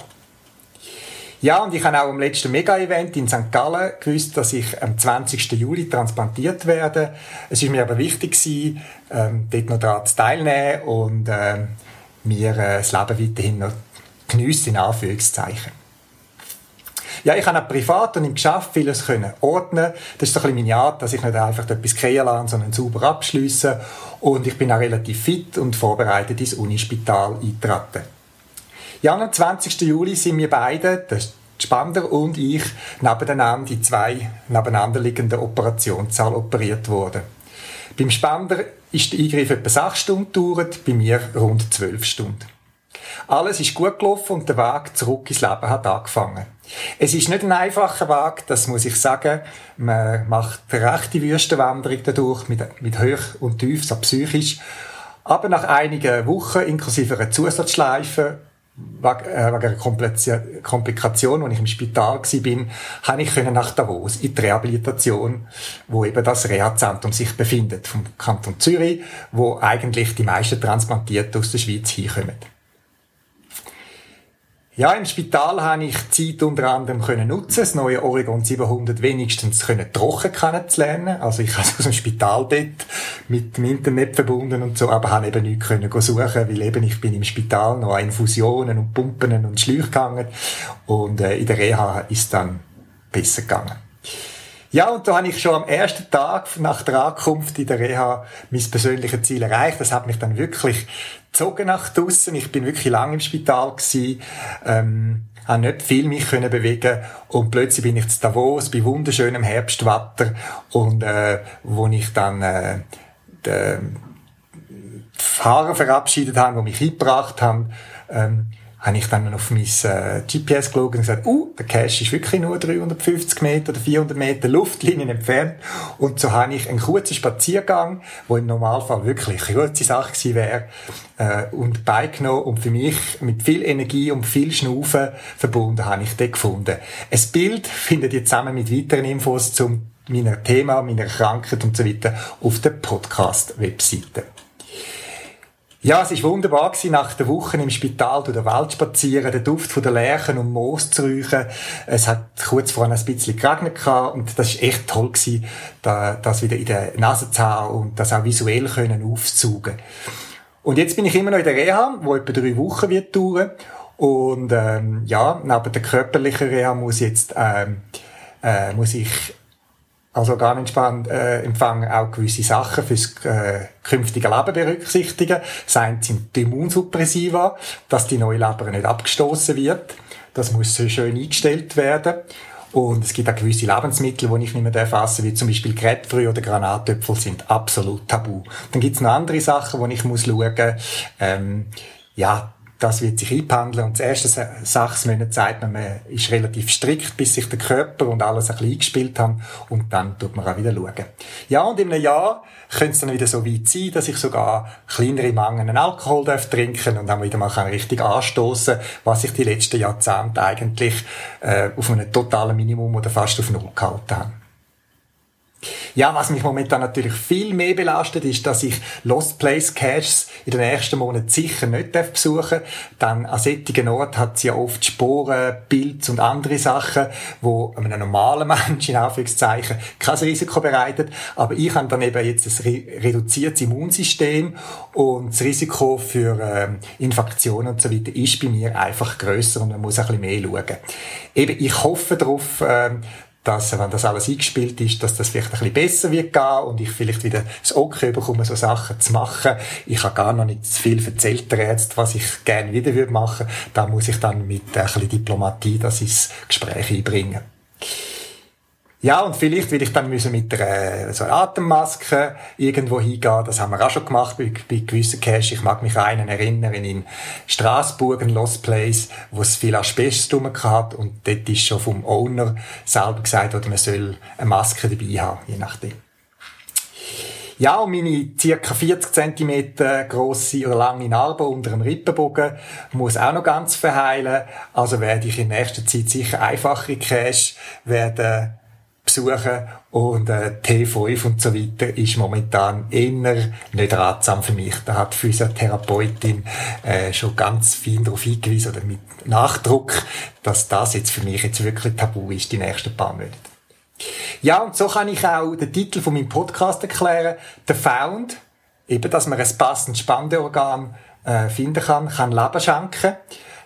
Ja, und ich habe auch am letzten Mega-Event in St. Gallen gewusst, dass ich am 20. Juli transplantiert werde. Es ist mir aber wichtig ähm, dort noch daran zu teilnehmen und ähm, mir äh, das Leben weiterhin noch geniessen, in Anführungszeichen. Ja, ich habe auch privat und im Geschäft vieles können ordnen. Das ist so ein bisschen meine Art, dass ich nicht einfach etwas kriegen lasse, sondern sauber abschliessen. Und ich bin auch relativ fit und vorbereitet ins Unispital eintreten. Ja, am 20. Juli sind wir beide, der Spander und ich, nebeneinander die zwei nebeneinander liegenden Operationssaal operiert worden. Beim Spander ist der Eingriff etwa 6 Stunden gedauert, bei mir rund 12 Stunden. Alles ist gut gelaufen und der Weg zurück ins Leben hat angefangen. Es ist nicht ein einfacher Weg, das muss ich sagen. Man macht eine rechte Wüstenwanderung dadurch, mit, mit Hoch und Tief, so psychisch. Aber nach einigen Wochen, inklusive einer Zusatzschleife, wegen äh, einer Komplikation, als ich im Spital war, habe ich nach Davos in die Rehabilitation, wo eben das Reha-Zentrum sich befindet, vom Kanton Zürich, wo eigentlich die meisten Transplantierten aus der Schweiz hinkommen. Ja, im Spital habe ich Zeit unter anderem können nutzen, das neue Oregon 700 wenigstens können trocken kennenzulernen. Also ich <laughs> habe aus dem Spitalbett mit dem Internet verbunden und so, aber habe eben nichts können suchen, weil eben ich bin im Spital noch an Infusionen und Pumpen und Schläuche gegangen und äh, in der Reha ist dann besser gegangen. Ja, und da habe ich schon am ersten Tag nach der Ankunft in der Reha mein persönliches Ziel erreicht. Das hat mich dann wirklich gezogen nach draussen. Ich bin wirklich lange im Spital gewesen, ähm, habe nicht viel mich können bewegen und plötzlich bin ich zu Davos bei wunderschönem Herbstwetter und äh, wo ich dann äh, den Fahrer verabschiedet habe, die mich eingebracht haben, ähm, habe ich dann auf mein äh, GPS geschaut und gesagt, uh, der Cache ist wirklich nur 350 Meter oder 400 Meter Luftlinien entfernt. Und so habe ich einen kurzen Spaziergang, wo im Normalfall wirklich eine kurze Sache gewesen wäre, äh, und beigenommen und für mich mit viel Energie und viel Schnaufen verbunden habe ich den gefunden. Ein Bild findet ihr zusammen mit weiteren Infos zum meiner Thema, meiner Krankheit und so weiter auf der Podcast-Webseite. Ja, es war wunderbar gewesen, nach der Woche im Spital durch den Wald spazieren, den Duft von der Lärchen und Moos zu räuchen. Es hat kurz vorher ein bisschen geregnet und das war echt toll gewesen, das wieder in der Nase zu haben und das auch visuell können aufzusaugen. Und jetzt bin ich immer noch in der Reha, wo etwa drei Wochen wird dauern. Und ähm, ja, neben der körperlichen Reha muss jetzt ähm, äh, muss ich also Organempfang äh, empfangen auch gewisse Sachen fürs äh, künftige Leben berücksichtigen. Seien sind die Immunsuppressiva, dass die neue Leber nicht abgestoßen wird. Das muss schön eingestellt werden. Und es gibt auch gewisse Lebensmittel, die ich nicht mehr erfassen wie zum Beispiel Grapefruit oder Granatöpfel sind absolut tabu. Dann gibt's noch andere Sachen, wo ich muss schauen, ähm, ja, das wird sich einpendeln. Und das erste sechs Monate Zeit, man ist relativ strikt, bis sich der Körper und alles ein bisschen eingespielt haben. Und dann tut man auch wieder schauen. Ja, und in einem Jahr könnte es dann wieder so weit sein, dass ich sogar kleinere Mengen Alkohol darf trinken und dann wieder mal richtig anstoßen, was ich die letzten Jahrzehnte eigentlich äh, auf einem totalen Minimum oder fast auf Null gehalten habe. Ja, was mich momentan natürlich viel mehr belastet, ist, dass ich Lost Place Caches in den ersten Monaten sicher nicht besuchen darf. Dann an solchen Orten hat sie ja oft Sporen, Pilze und andere Sachen, wo einem normalen <laughs> Menschen in Anführungszeichen kein Risiko bereitet. Aber ich habe dann eben jetzt ein reduziertes Immunsystem und das Risiko für ähm, Infektionen und so weiter ist bei mir einfach grösser und man muss ein bisschen mehr schauen. Eben, ich hoffe darauf, ähm, dass, wenn das alles eingespielt ist, dass das vielleicht ein bisschen besser wird gehen und ich vielleicht wieder das Okay bekomme, so Sachen zu machen. Ich habe gar noch nicht zu viel erzählt der Ärzte, was ich gerne wieder würde machen. Da muss ich dann mit ein bisschen Diplomatie das ins Gespräch einbringen. Ja, und vielleicht will ich dann müssen mit einer, so einer Atemmaske irgendwo hingehen. Das haben wir auch schon gemacht bei, bei gewissen Cash. Ich mag mich an einen erinnern in Straßburg, ein Lost Place, wo es viel Asbest rum hat und dort ist schon vom Owner selber gesagt worden, man soll eine Maske dabei haben, je nachdem. Ja, und meine circa 40 cm grosse oder lange Narbe unter dem Rippenbogen muss auch noch ganz verheilen. Also werde ich in nächster Zeit sicher einfache Cash werden besuchen und äh, T5 und so weiter ist momentan eher nicht ratsam für mich. Da hat die Physiotherapeutin äh, schon ganz viel darauf hingewiesen oder mit Nachdruck, dass das jetzt für mich jetzt wirklich tabu ist, die nächsten paar Monate. Ja, und so kann ich auch den Titel von meinem Podcast erklären. Der Found, eben, dass man ein passendes Spandeorgan äh, finden kann, kann Leben schenken.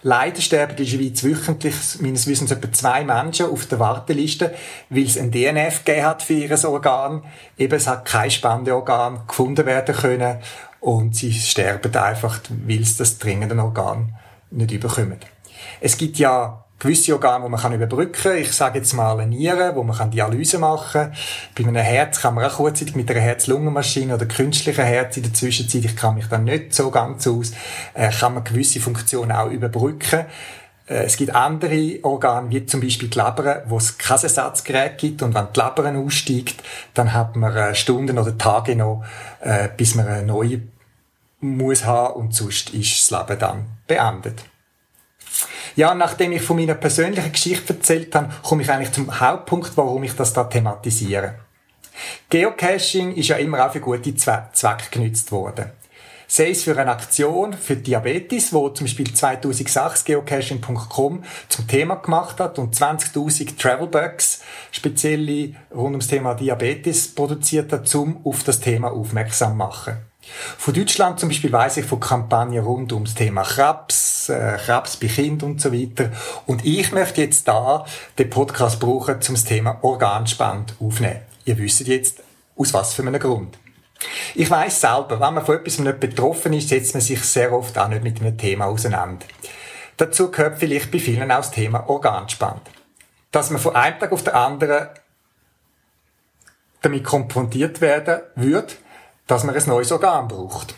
Leider sterben in der Schweiz wöchentlich, meines Wissens, etwa zwei Menschen auf der Warteliste, weil es ein DNF gegeben hat für ihr Organ. Eben, es hat kein Spendeorgan gefunden werden können und sie sterben einfach, weil sie das dringende Organ nicht überkommen. Es gibt ja gewisse Organe, die man kann überbrücken kann. Ich sage jetzt mal eine Niere, wo man kann Dialyse machen kann. Bei einem Herz kann man auch kurzzeitig mit einer Herz-Lungen-Maschine oder künstlichen Herz in der Zwischenzeit, ich kann mich dann nicht so ganz aus, äh, kann man gewisse Funktionen auch überbrücken. Äh, es gibt andere Organe, wie zum Beispiel die Leber, wo es kein Ersatzgerät gibt und wenn die Leber aussteigt, dann hat man äh, Stunden oder Tage noch, bis man eine neue muss haben und sonst ist das Leben dann beendet. Ja, nachdem ich von meiner persönlichen Geschichte erzählt habe, komme ich eigentlich zum Hauptpunkt, warum ich das da thematisiere. Geocaching ist ja immer auch für gute Zwecke genützt worden. Sei es für eine Aktion für Diabetes, wo zum Beispiel 2006 geocaching.com zum Thema gemacht hat und 20.000 Travelbugs speziell rund ums Thema Diabetes produziert hat, um auf das Thema aufmerksam zu machen. Von Deutschland zum Beispiel weiß ich von Kampagnen rund ums Thema Krebs, äh, Krebs bei Kind und so weiter. Und ich möchte jetzt da den Podcast brauchen, um das Thema Organspende aufnehmen. Ihr wisst jetzt, aus was für einem Grund. Ich weiß selber, wenn man von etwas nicht betroffen ist, setzt man sich sehr oft auch nicht mit einem Thema auseinander. Dazu gehört vielleicht bei vielen auch das Thema Organspende. Dass man von einem Tag auf den anderen damit konfrontiert werden wird, dass man ein neues Organ braucht.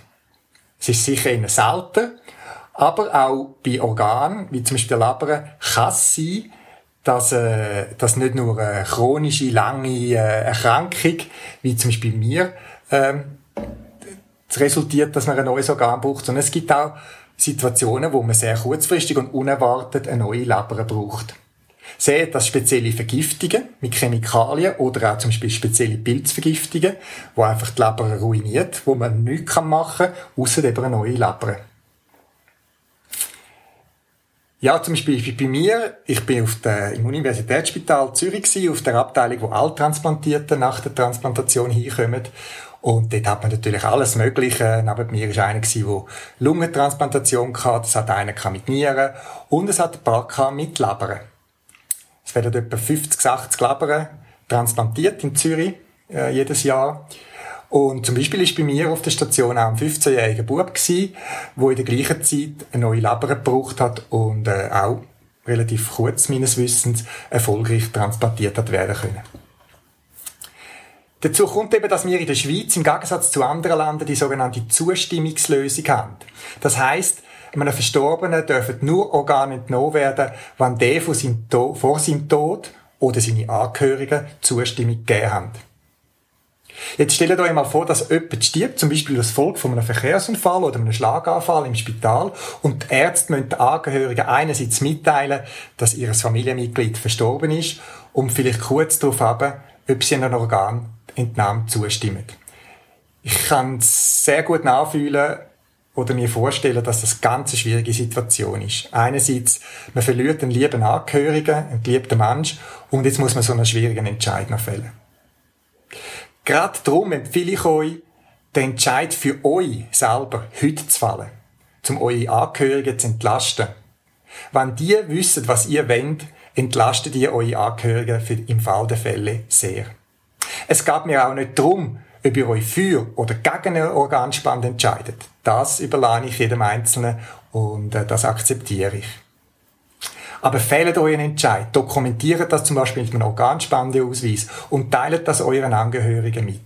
Es ist sicher eher selten, aber auch bei Organen, wie zum Beispiel der Leber, kann es sein, dass, äh, dass nicht nur eine chronische, lange äh, Erkrankung, wie zum Beispiel mir, ähm, resultiert, dass man ein neues Organ braucht, sondern es gibt auch Situationen, wo man sehr kurzfristig und unerwartet eine neue Leber braucht. Sehen das spezielle Vergiftungen mit Chemikalien oder auch zum Beispiel spezielle Pilzvergiftungen, wo einfach die Leber ruiniert, wo man nichts machen kann, außer eben eine neue Leber. Ja, zum Beispiel bei mir, ich bin auf der, im Universitätsspital Zürich gewesen, auf der Abteilung, wo alle Transplantierten nach der Transplantation hinkommen. Und dort hat man natürlich alles Mögliche. Neben mir war einer, der Lungentransplantation hatte, es hat einen mit Nieren und es hat ein paar mit Leber. Es werden etwa 50, 60 Leberen transplantiert in Zürich äh, jedes Jahr. Und zum Beispiel ist bei mir auf der Station auch ein 15-jähriger Bub wo in der gleichen Zeit eine neue Leber gebraucht hat und äh, auch relativ kurz meines Wissens erfolgreich transplantiert hat werden können. Dazu kommt eben, dass wir in der Schweiz im Gegensatz zu anderen Ländern die sogenannte Zustimmungslösung haben. Das heißt, einem Verstorbenen dürfen nur Organe entnommen werden, wenn der vor seinem Tod oder seine Angehörigen Zustimmung gegeben haben. Jetzt stellt euch mal vor, dass jemand stirbt, zum Beispiel das Volk von einem Verkehrsunfall oder einem Schlaganfall im Spital und die Ärzte müssen den Angehörigen einerseits mitteilen, dass ihr Familienmitglied verstorben ist und vielleicht kurz darauf haben, ob sie einem Organentnahme zustimmen. Ich kann es sehr gut nachfühlen oder mir vorstellen, dass das ganz eine schwierige Situation ist. Einerseits, man verliert einen lieben Angehörigen, einen geliebten Mensch und jetzt muss man so einen schwierigen Entscheid noch fällen. Gerade darum empfehle ich euch, den Entscheid für euch selber heute zu fallen, um eure Angehörigen zu entlasten. Wenn die wissen, was ihr wollt, entlastet ihr eure Angehörigen für, im Fall der Fälle sehr. Es geht mir auch nicht darum, ob ihr euch für oder gegen eine Organspende entscheidet. Das überlasse ich jedem Einzelnen und äh, das akzeptiere ich. Aber fehlt euren Entscheid, dokumentiert das zum Beispiel mit einem Organspendeausweis und teilt das euren Angehörigen mit.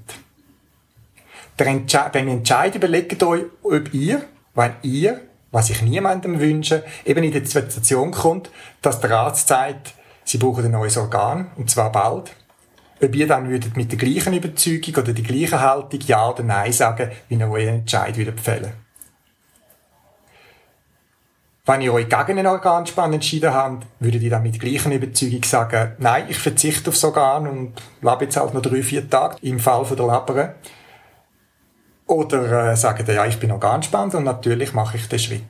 beim Entscheid überlegt euch, ob ihr, wenn ihr, was ich niemandem wünsche, eben in die Situation kommt, dass der Arzt sagt, sie brauchen ein neues Organ, und zwar bald, ob ihr dann würdet mit der gleichen Überzeugung oder der gleichen Haltung Ja oder Nein sagen, wie ihr euren Entscheid würdet fällen. Wenn ihr euch gegen einen Organspann entschieden habt, würdet ihr dann mit gleicher Überzeugung sagen, nein, ich verzichte aufs Organ und lebe jetzt halt noch drei, vier Tage im Fall von der Leber. Oder äh, sagen, ja, ich bin Organspender und natürlich mache ich den Schritt.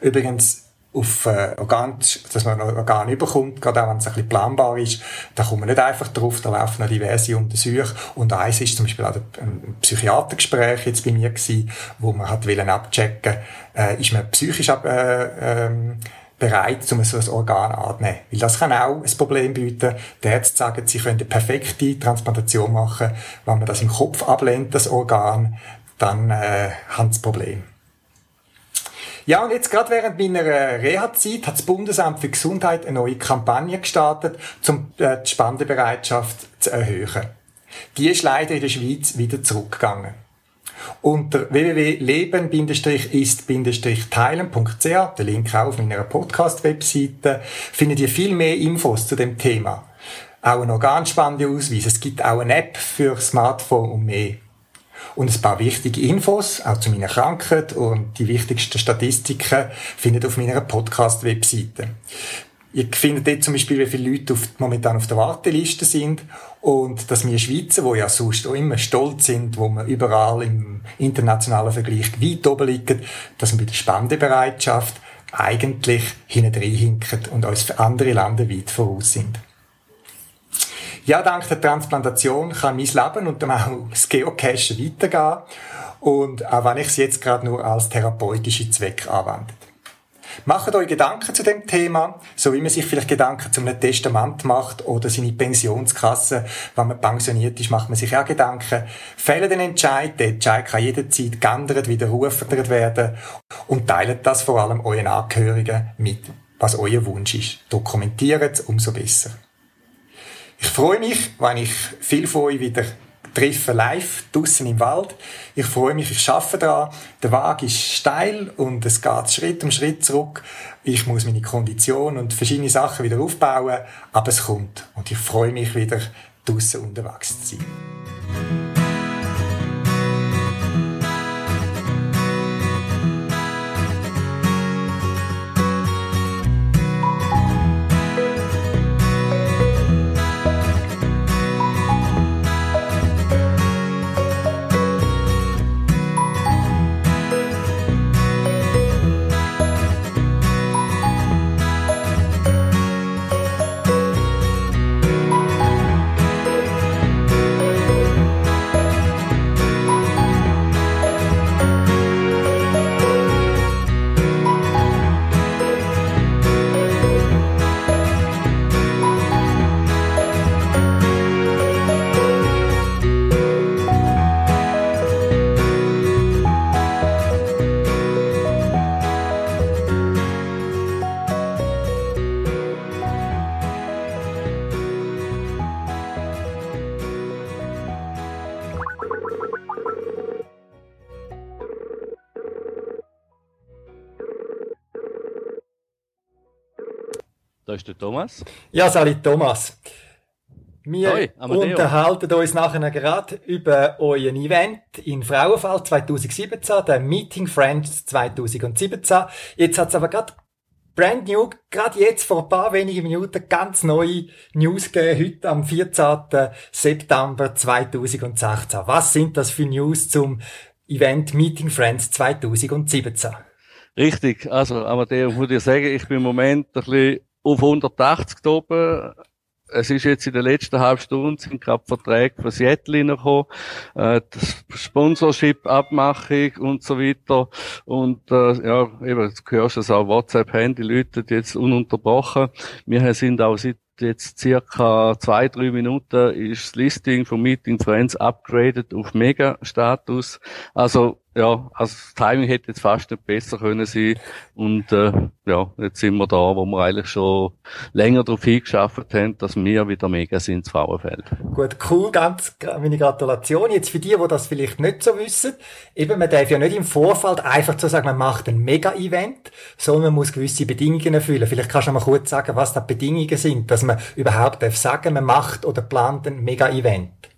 Übrigens, auf äh, Organ, dass man ein Organ überkommt, gerade auch wenn es ein bisschen planbar ist, da kommt man nicht einfach drauf, da laufen noch diverse Untersuchungen und eins ist zum Beispiel auch ein Psychiatergespräch jetzt bei mir gewesen, wo man hat wollen abchecken, äh, ist man psychisch ab, äh, ähm, bereit, um so ein Organ anzunehmen. Weil das kann auch ein Problem bieten. Die Ärzte sagen, sie können eine perfekte Transplantation machen. Wenn man das im Kopf ablehnt, das Organ, dann äh, haben sie Problem. Ja, und jetzt gerade während meiner äh, Reha-Zeit hat das Bundesamt für Gesundheit eine neue Kampagne gestartet, um äh, die Spendebereitschaft zu erhöhen. Die ist leider in der Schweiz wieder zurückgegangen. Unter www.leben-ist-teilen.ch, der Link auch auf meiner Podcast-Webseite, findet ihr viel mehr Infos zu dem Thema. Auch ein Organspendeausweis. Es gibt auch eine App für Smartphone und mehr. Und ein paar wichtige Infos, auch zu meiner Krankheit und die wichtigsten Statistiken, findet ihr auf meiner Podcast-Webseite. Ihr findet dort zum Beispiel, wie viele Leute auf, momentan auf der Warteliste sind und dass wir Schweizer, die ja sonst auch immer stolz sind, wo wir überall im internationalen Vergleich weit oben liegen, dass wir bei der Spendebereitschaft eigentlich hinten hinken und uns für andere Länder weit voraus sind. Ja, dank der Transplantation kann mein Leben und dann auch das Geocachen weitergehen. Und auch wenn ich es jetzt gerade nur als therapeutische Zweck anwende. Macht euch Gedanken zu dem Thema, so wie man sich vielleicht Gedanken zu einem Testament macht oder seine Pensionskasse. Wenn man pensioniert ist, macht man sich auch Gedanken. Fällt den Entscheid, der Entscheid kann jederzeit geändert, widerrufen werden und teilt das vor allem euren Angehörigen mit, was euer Wunsch ist. Dokumentiert es umso besser. Ich freue mich, wenn ich viel von euch wieder treffe live draussen im Wald. Ich freue mich, ich schaffe daran. Der Weg ist steil und es geht Schritt um Schritt zurück. Ich muss meine Kondition und verschiedene Sachen wieder aufbauen, aber es kommt und ich freue mich wieder draussen unterwegs zu sein. Da ist der Thomas. Ja, salut Thomas. Wir Hoi, unterhalten uns nachher gerade über euer Event in Frauenfeld 2017, der Meeting Friends 2017. Jetzt hat es aber gerade brand new, gerade jetzt vor ein paar wenigen Minuten ganz neue News gegeben, heute am 14. September 2016. Was sind das für News zum Event Meeting Friends 2017? Richtig, also Amadeo, muss ich sagen, ich bin im Moment ein bisschen auf 180 oben. Es ist jetzt in der letzten halben Stunde sind gerade Verträge von Seattle reingekommen, äh, das Sponsorship-Abmachung und so weiter. Und äh, ja, eben, du hörst es auch, WhatsApp-Handy läutet jetzt ununterbrochen. Wir sind auch seit jetzt circa zwei, drei Minuten ist das Listing von Meeting Friends upgraded auf Mega-Status. Also ja, also das Timing hätte jetzt fast nicht besser können sein. Und äh, ja, jetzt sind wir da, wo wir eigentlich schon länger darauf hingeschafft haben, dass wir wieder mega sind ins Frauenfeld. Gut, cool, ganz meine Gratulation. Jetzt für die, die das vielleicht nicht so wissen, eben, man darf ja nicht im Vorfeld einfach so sagen, man macht ein Mega-Event, sondern man muss gewisse Bedingungen erfüllen. Vielleicht kannst du mal kurz sagen, was da Bedingungen sind, dass man überhaupt darf sagen, man macht oder plant ein Mega-Event.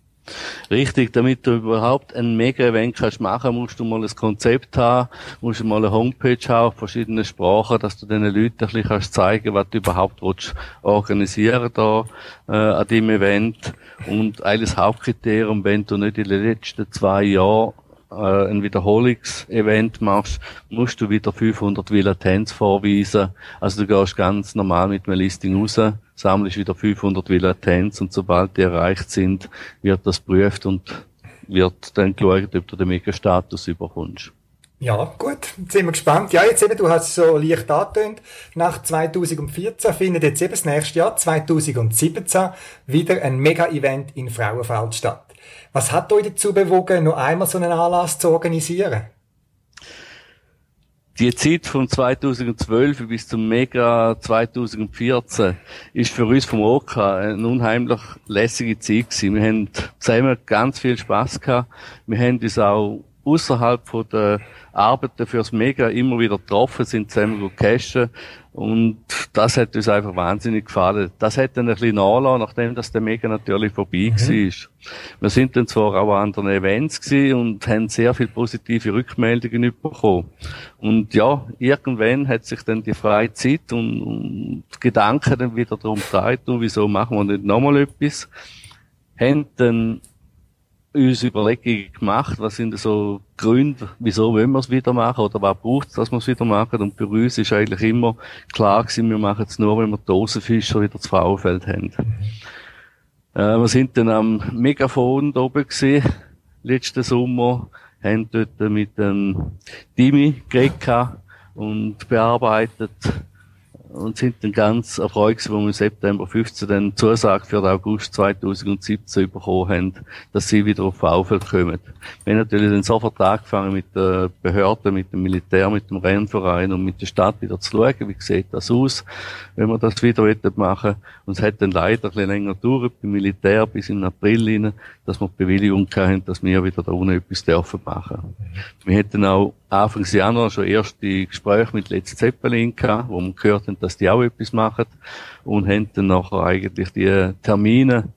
Richtig, damit du überhaupt ein Mega-Event kannst machen, musst du mal ein Konzept haben, musst du mal eine Homepage haben auf verschiedenen Sprachen, dass du den Leuten ein bisschen kannst zeigen, was du überhaupt willst organisieren da äh, an dem Event. Und eines Hauptkriterium, wenn du nicht in den letzten zwei Jahren äh, ein Wiederholungsevent machst, musst du wieder 500 Villatens vorweisen. Also du gehst ganz normal mit einem Listing raus, sammelst wieder 500 Villatens und sobald die erreicht sind, wird das prüft und wird dann geschaut, ob du den Mega-Status überkommst. Ja, gut, jetzt sind wir gespannt. Ja, jetzt eben, du hast es so leicht angetönt. Nach 2014 findet jetzt eben das nächste Jahr, 2017, wieder ein Mega-Event in Frauenfeld statt. Was hat euch dazu bewogen, noch einmal so einen Anlass zu organisieren? Die Zeit von 2012 bis zum Mega 2014 ist für uns vom OK eine unheimlich lässige Zeit gewesen. Wir haben zusammen ganz viel Spaß gehabt. Wir haben uns auch außerhalb von der Arbeiten fürs Mega immer wieder getroffen, sind zusammen cashen und das hat uns einfach wahnsinnig gefallen. Das hat dann ein bisschen nachgelassen, nachdem das der Mega natürlich vorbei mhm. war. Wir sind dann zwar auch an anderen Events gewesen und haben sehr viele positive Rückmeldungen bekommen. Und ja, irgendwann hat sich dann die freie Zeit und, und Gedanken dann wieder darum gedreht, wieso machen wir nicht nochmal etwas. Haben dann uns Überlegungen gemacht, was sind so Gründe, wieso wollen wir es wieder machen oder was braucht es, dass wir es wieder machen. Und bei uns ist eigentlich immer klar gewesen, wir machen es nur, wenn wir Dosenfischer wieder zu Frauenfeld haben. Äh, wir sind dann am Megafon da oben gewesen, letzten Sommer, haben dort mit dem Dimi geredet und bearbeitet und sind dann ganz erfreut, wo wir im September 15 dann Zusage für den August 2017 bekommen haben, dass sie wieder auf Aufwelt kommen. Wir haben natürlich dann sofort angefangen mit der Behörde, mit dem Militär, mit dem Rennverein und mit der Stadt wieder zu schauen, wie sieht das aus, wenn wir das wieder machen Und es hat dann leider ein bisschen länger gedauert, beim Militär bis in April rein, dass wir die Bewilligung hatten, dass wir wieder da unten etwas dürfen machen. Wir hätten auch Anfang Januar schon erste Gespräche mit Let's Zeppelin gehabt, wo wir gehört haben, dass die auch etwas machen und haben dann nachher eigentlich die Termine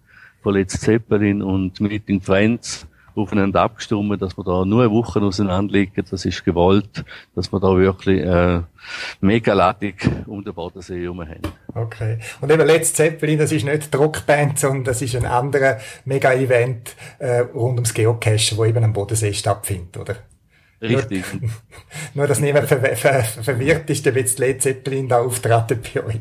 von Let's Zeppelin und Meeting Friends aufeinander abgestimmt, dass wir da nur eine Woche auseinanderlegen. Das ist gewollt, dass wir da wirklich äh, mega Ladung um den Bodensee herum haben. Okay. Und eben Let's Zeppelin, das ist nicht die Rockband, sondern das ist ein anderer Mega-Event äh, rund ums Geocachen, wo eben am Bodensee stattfindet, oder? Richtig. Nur, <laughs> nur dass niemand ver ver verwirrt ist, wenn jetzt Led Zeppelin da auftreten bei euch.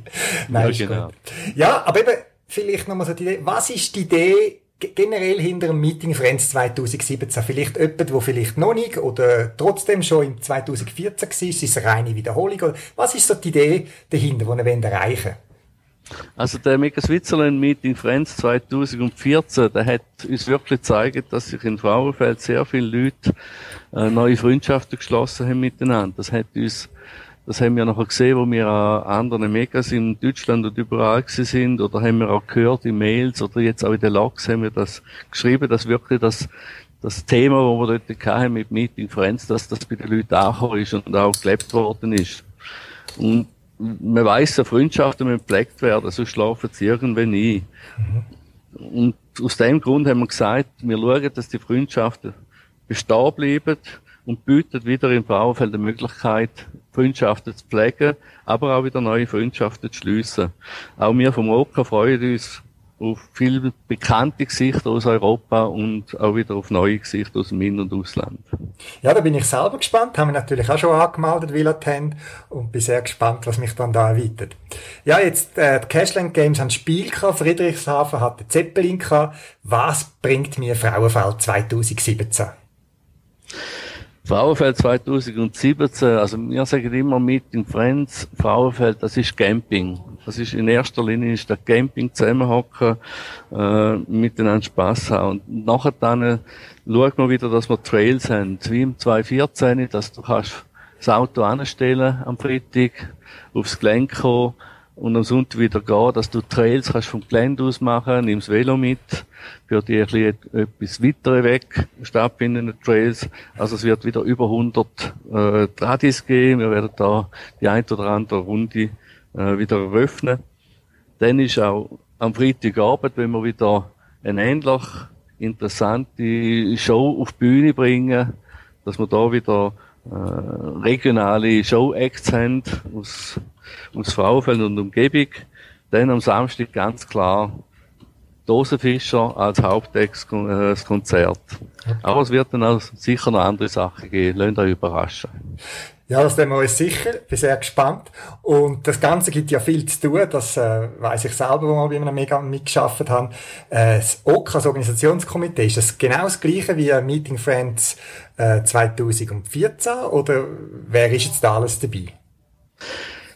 Nein, ja, genau. Ja, aber eben, vielleicht nochmal so die Idee. Was ist die Idee generell hinter dem Meeting Friends 2017? Vielleicht jemand, wo vielleicht noch nicht oder trotzdem schon im 2014 war? Ist es eine reine Wiederholung? Oder was ist so die Idee dahinter, die ihr erreichen wollt? Also der Mega Switzerland Meeting Friends 2014, der hat uns wirklich gezeigt, dass sich in Frauenfeld sehr viele Leute äh, neue Freundschaften geschlossen haben miteinander. Das hat uns, das haben wir nachher gesehen, wo wir an anderen Megas in Deutschland und überall sind, oder haben wir auch gehört in Mails oder jetzt auch in den Logs haben wir das geschrieben, dass wirklich das, das Thema, wo wir dort hatten mit Meeting Friends, dass das bei den Leuten angekommen ist und auch gelebt worden ist. Und man weiß, Freundschaften müssen gepflegt werden, sonst schlafen sie irgendwann ein. Mhm. Und aus dem Grund haben wir gesagt, wir schauen, dass die Freundschaften bestehen bleiben und bieten wieder im Frauenfeld die Möglichkeit, Freundschaften zu pflegen, aber auch wieder neue Freundschaften zu schliessen. Auch wir vom Rocker freuen uns auf viele bekannte Gesichter aus Europa und auch wieder auf neue Gesichter aus dem In- und Ausland. Ja, da bin ich selber gespannt. Haben wir natürlich auch schon angemeldet, Villatend, und bin sehr gespannt, was mich dann da erwartet. Ja, jetzt, äh, die Cashland Games haben Spiel gehabt, Friedrichshafen hatte Zeppelin gehabt. Was bringt mir Frauenfeld 2017? Frauenfeld 2017, also wir sagen immer mit in Friends, Frauenfeld, das ist Camping. Das ist in erster Linie ist der Camping zusammenhocken, äh, miteinander Spass haben. Und nachher dann äh, schaut man wieder, dass wir Trails haben, wie im 2014, dass du kannst das Auto anstellen am Freitag, aufs Gelände kommen, und am Sonntag wieder gehen, dass du Trails kannst vom Gelände aus machen, nimmst Velo mit, für die ein bisschen etwas weitere weg stattfindende Trails. Also es wird wieder über 100 äh, Tradis geben, wir werden da die ein oder andere Runde äh, wieder eröffnen. Dann ist auch am Freitagabend, wenn wir wieder eine ähnlich interessante Show auf die Bühne bringen, dass wir da wieder äh, regionale Show-Acts haben aus ums Frauenfeld und Umgebung. Dann am Samstag ganz klar Dosenfischer als Hauptextkonzert. Äh. Aber es wird dann auch sicher noch andere Sachen geben. Lasst euch überraschen. Ja, das tun wir uns sicher. Bin sehr gespannt. Und das Ganze gibt ja viel zu tun. Das äh, weiß ich selber, wo wir bei einem Mega mitgeschafft haben. Äh, das OK, das Organisationskomitee, ist das genau das gleiche wie Meeting Friends äh, 2014? Oder wer ist jetzt da alles dabei?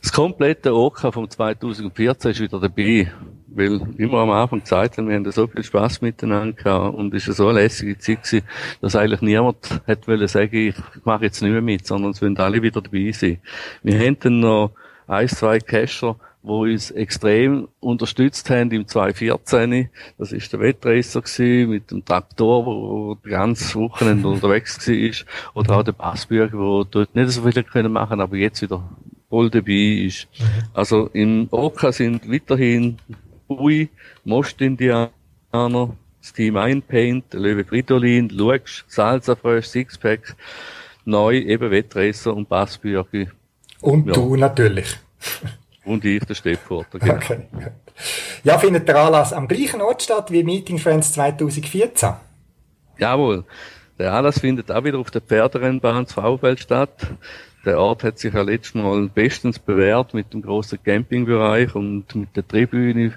Das komplette OK vom 2014 ist wieder dabei, weil immer am Anfang gesagt haben, wir haben so viel Spaß miteinander gehabt und es war so eine lässige Zeit gewesen, dass eigentlich niemand hätte wollen sagen, ich mache jetzt nicht mehr mit, sondern es wollen alle wieder dabei sein. Wir haben dann noch ein, zwei Cacher wo uns extrem unterstützt haben im 2014. Das ist der Wettracer mit dem Traktor, wo die ganze Wochenende <laughs> unterwegs war. Oder auch der Bassbürger, wo dort nicht so viel machen, aber jetzt wieder voll dabei ist. Mhm. Also im Oka sind weiterhin Bui, Most-Indianer, das Team Einpaint, Löwe Fridolin, Lux, Salsa Fresh, Sixpack, neu eben Wettracer und Bassbürger. Und ja. du natürlich. Und ich, der Stefforter, <laughs> genau. Okay. Ja, findet der Anlass am gleichen Ort statt wie Meeting Friends 2014? Jawohl. Der Anlass findet auch wieder auf der Pferderennbahn zu Fraufeld statt. Der Ort hat sich ja letztes Mal bestens bewährt mit dem großen Campingbereich und mit der Tribüne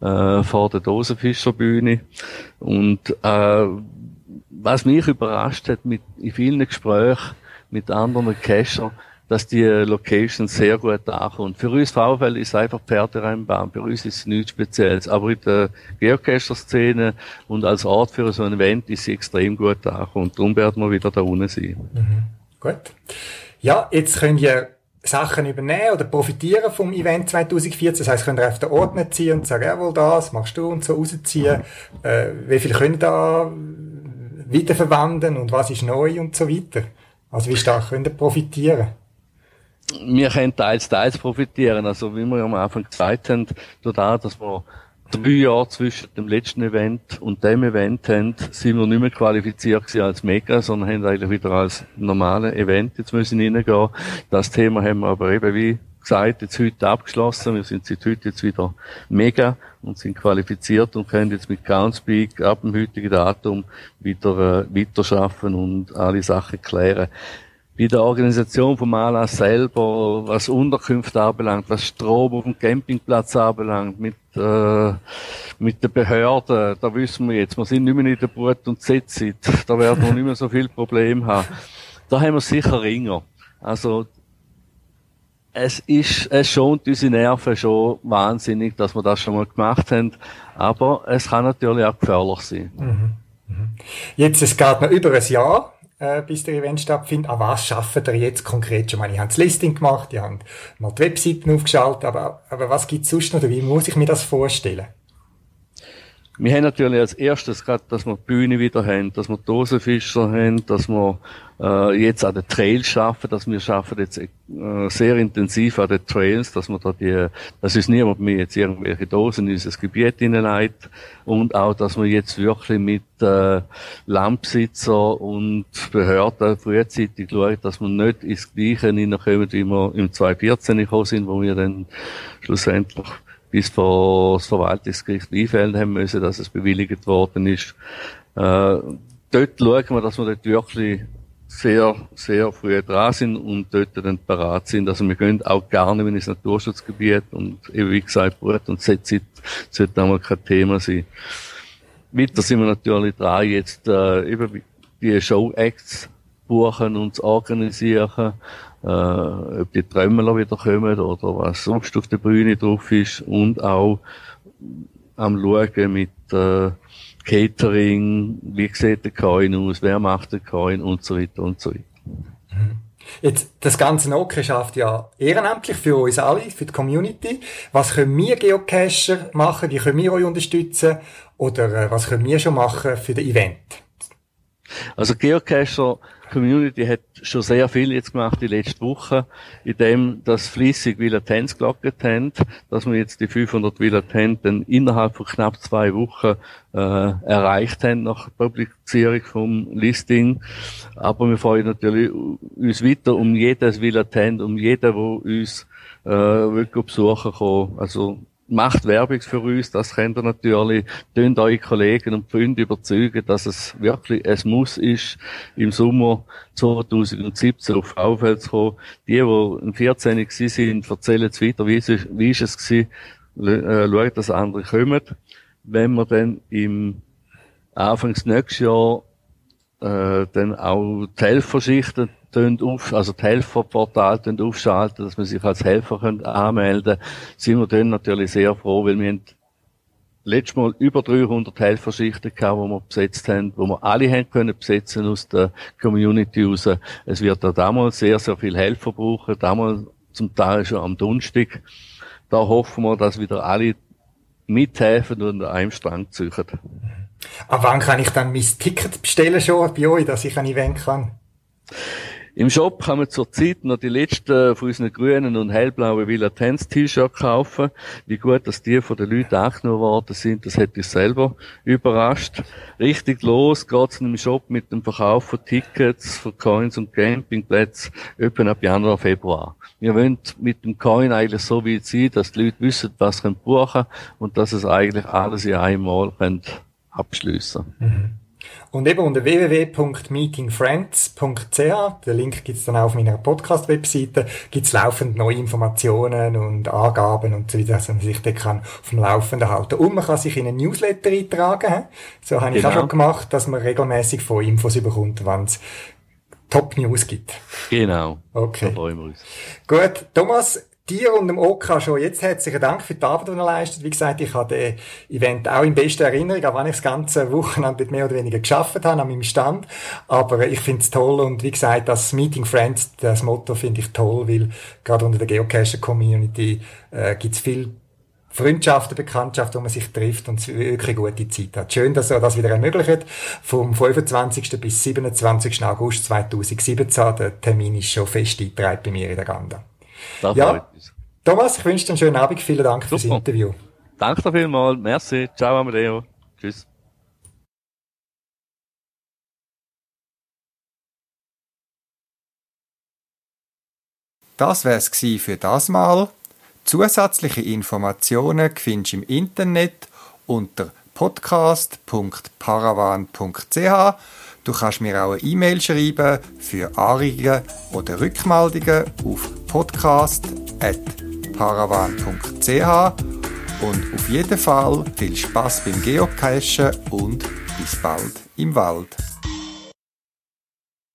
äh, vor der Dosenfischerbühne. Und äh, was mich überrascht hat mit in vielen Gesprächen mit anderen Cacher, dass die Location sehr gut ankommt. Für uns VfL ist einfach Pferderennbahn, bei uns ist es nichts Spezielles. Aber in der Geocacher-Szene und als Ort für so ein Event ist sie extrem gut ankommt. Darum werden wir wieder da unten sein. Mhm. Gut. Ja, jetzt könnt ihr Sachen übernehmen oder profitieren vom Event 2014. Das heißt, könnt ihr auf den Ordner ziehen und sagen, jawohl, das machst du und so rausziehen. Äh, wie viel könnt ihr da wiederverwenden und was ist neu und so weiter. Also wie stark könnt ihr profitieren? Wir können teils, teils profitieren. Also wie wir am Anfang gesagt haben, dadurch, dass wir drei Jahre zwischen dem letzten Event und dem Event haben, sind wir nicht mehr qualifiziert als Mega, sondern haben eigentlich wieder als normale Event jetzt müssen reingehen. Das Thema haben wir aber eben wie gesagt, jetzt heute abgeschlossen. Wir sind seit heute jetzt wieder Mega und sind qualifiziert und können jetzt mit Groundspeak ab dem heutigen Datum wieder äh, weiterschaffen und alle Sachen klären bei der Organisation vom Anlass selber, was Unterkünfte anbelangt, was Strom auf dem Campingplatz anbelangt, mit, äh, mit den Behörden, da wissen wir jetzt, wir sind nicht mehr in der Brut- und Setzzeit, da werden wir <laughs> nicht mehr so viel Probleme haben. Da haben wir sicher Ringer. Also, es ist, es schont unsere Nerven schon wahnsinnig, dass wir das schon mal gemacht haben, aber es kann natürlich auch gefährlich sein. Mhm. Mhm. Jetzt, es geht noch über ein Jahr äh, bis der Event stattfindet. An was arbeitet ihr jetzt konkret schon? Ich habe das Listing gemacht, ich habe mal die Webseiten aufgeschaltet, aber, aber was gibt es sonst noch? Wie muss ich mir das vorstellen? Wir haben natürlich als erstes gerade, dass wir die Bühne wieder haben, dass wir Dosenfischer haben, dass wir äh, jetzt an den Trails schaffen, dass wir schaffen jetzt äh, sehr intensiv an den Trails, dass wir da die, dass uns niemand mehr jetzt irgendwelche Dosen in unser Gebiet hineinleitet und auch, dass wir jetzt wirklich mit äh, Landbesitzer und Behörden frühzeitig schauen, dass wir nicht ins Gleiche hineinkommen, wie wir im 2014 gekommen sind, wo wir dann schlussendlich bis vor das Verwaltungsgericht einfällen haben müssen, dass es bewilligt worden ist. Äh, dort schauen wir, dass wir dort wirklich sehr, sehr früh dran sind und dort dann parat sind. Also wir gehen auch gar nicht ins Naturschutzgebiet und eben wie gesagt, Brut und Setzit sollte einmal kein Thema sein. Weiter sind wir natürlich dran, jetzt äh, eben die Show-Acts buchen und zu organisieren äh, ob die Trömmler wieder kommen oder was sonst auf der Bühne drauf ist und auch am Schauen mit äh, Catering, wie sieht der Coin aus, wer macht den Coin und so weiter und so weiter. Mhm. Jetzt, das ganze Nokia schafft ja ehrenamtlich für uns alle, für die Community. Was können wir Geocacher machen? Wie können wir euch unterstützen? Oder äh, was können wir schon machen für das Event? Also Geocacher Community hat schon sehr viel jetzt gemacht die letzte Woche, indem das fließig Villa Tens gelockert haben, dass wir jetzt die 500 Villa Tens dann innerhalb von knapp zwei Wochen äh, erreicht haben nach Publizierung vom Listing. Aber wir freuen natürlich uns weiter um jedes Villa Tent, um jeden, der uns äh, wirklich besuchen kann. Also macht Werbung für uns, das könnt ihr natürlich, tönt eure Kollegen und Freunde überzeugen, dass es wirklich ein Muss ist, im Sommer 2017 auf Aufwelt zu kommen. Die, die im 14. sind, erzählen es weiter, wie wie ist es gewesen, äh, schauen, dass andere kommen. Wenn wir dann im Anfangs nächstes Jahr äh, dann auch die Helferschichten auf, also die Helferportal aufschalten, dass man sich als Helfer anmelden kann, sind wir dann natürlich sehr froh, weil wir letztes Mal über 300 Helferschichten gehabt, die wir besetzt haben, wo wir alle haben können besetzen aus der Community raus. Es wird da damals sehr, sehr viel Helfer brauchen, damals zum Teil schon am Donnerstag da hoffen wir, dass wieder alle mithelfen und an einem Strang ziehen. Ab wann kann ich dann mein Ticket bestellen schon bei euch, dass ich ein Event kann? Im Shop kann man zurzeit noch die letzten von unseren grünen und hellblauen Villa Tense T-Shirts kaufen. Wie gut, dass die von den Leuten angenommen worden sind, das hätte ich selber überrascht. Richtig los geht's im Shop mit dem Verkauf von Tickets, von Coins und Campingplätzen etwa ab Januar, Februar. Wir wollen mit dem Coin eigentlich so weit sein, dass die Leute wissen, was sie buchen können und dass es eigentlich alles in einem Mal abschliessen mhm. Und eben unter www.meetingfriends.ch, den Link gibt's dann auch auf meiner Podcast-Webseite, gibt's laufend neue Informationen und Angaben und so weiter, dass man sich dort kann vom Laufenden halten. Und man kann sich in einen Newsletter eintragen. So habe genau. ich auch genau. schon gemacht, dass man regelmäßig von Infos überkommt, wenn es Top News gibt. Genau. Okay. Freuen wir uns. Gut, Thomas, dir und dem Oka schon jetzt herzlichen Dank für die Arbeit, die ihr leistet. Wie gesagt, ich habe das Event auch in bester Erinnerung, auch wenn ich das ganze Wochenende mehr oder weniger geschafft habe an meinem Stand. Aber ich finde es toll und wie gesagt, das Meeting Friends, das Motto finde ich toll, weil gerade unter der Geocacher-Community äh, gibt es viel Freundschaften, Bekanntschaften, wo man sich trifft und wirklich gute Zeit hat. Schön, dass er das wieder ermöglicht. Vom 25. bis 27. August 2017. Der Termin ist schon fest eingetragen bei mir in der Ganda. Das ja. Thomas, ich wünsche dir einen schönen Abend. Vielen Dank Super. fürs Interview. Danke dir vielmals. Merci. Ciao, Amadeo. Tschüss. Das wär's für das Mal. Zusätzliche Informationen findest du im Internet unter podcast.paravan.ch. Du kannst mir auch eine E-Mail schreiben für Anregungen oder Rückmeldungen auf podcast.paravan.ch und auf jeden Fall viel Spaß beim Geocachen und bis bald im Wald.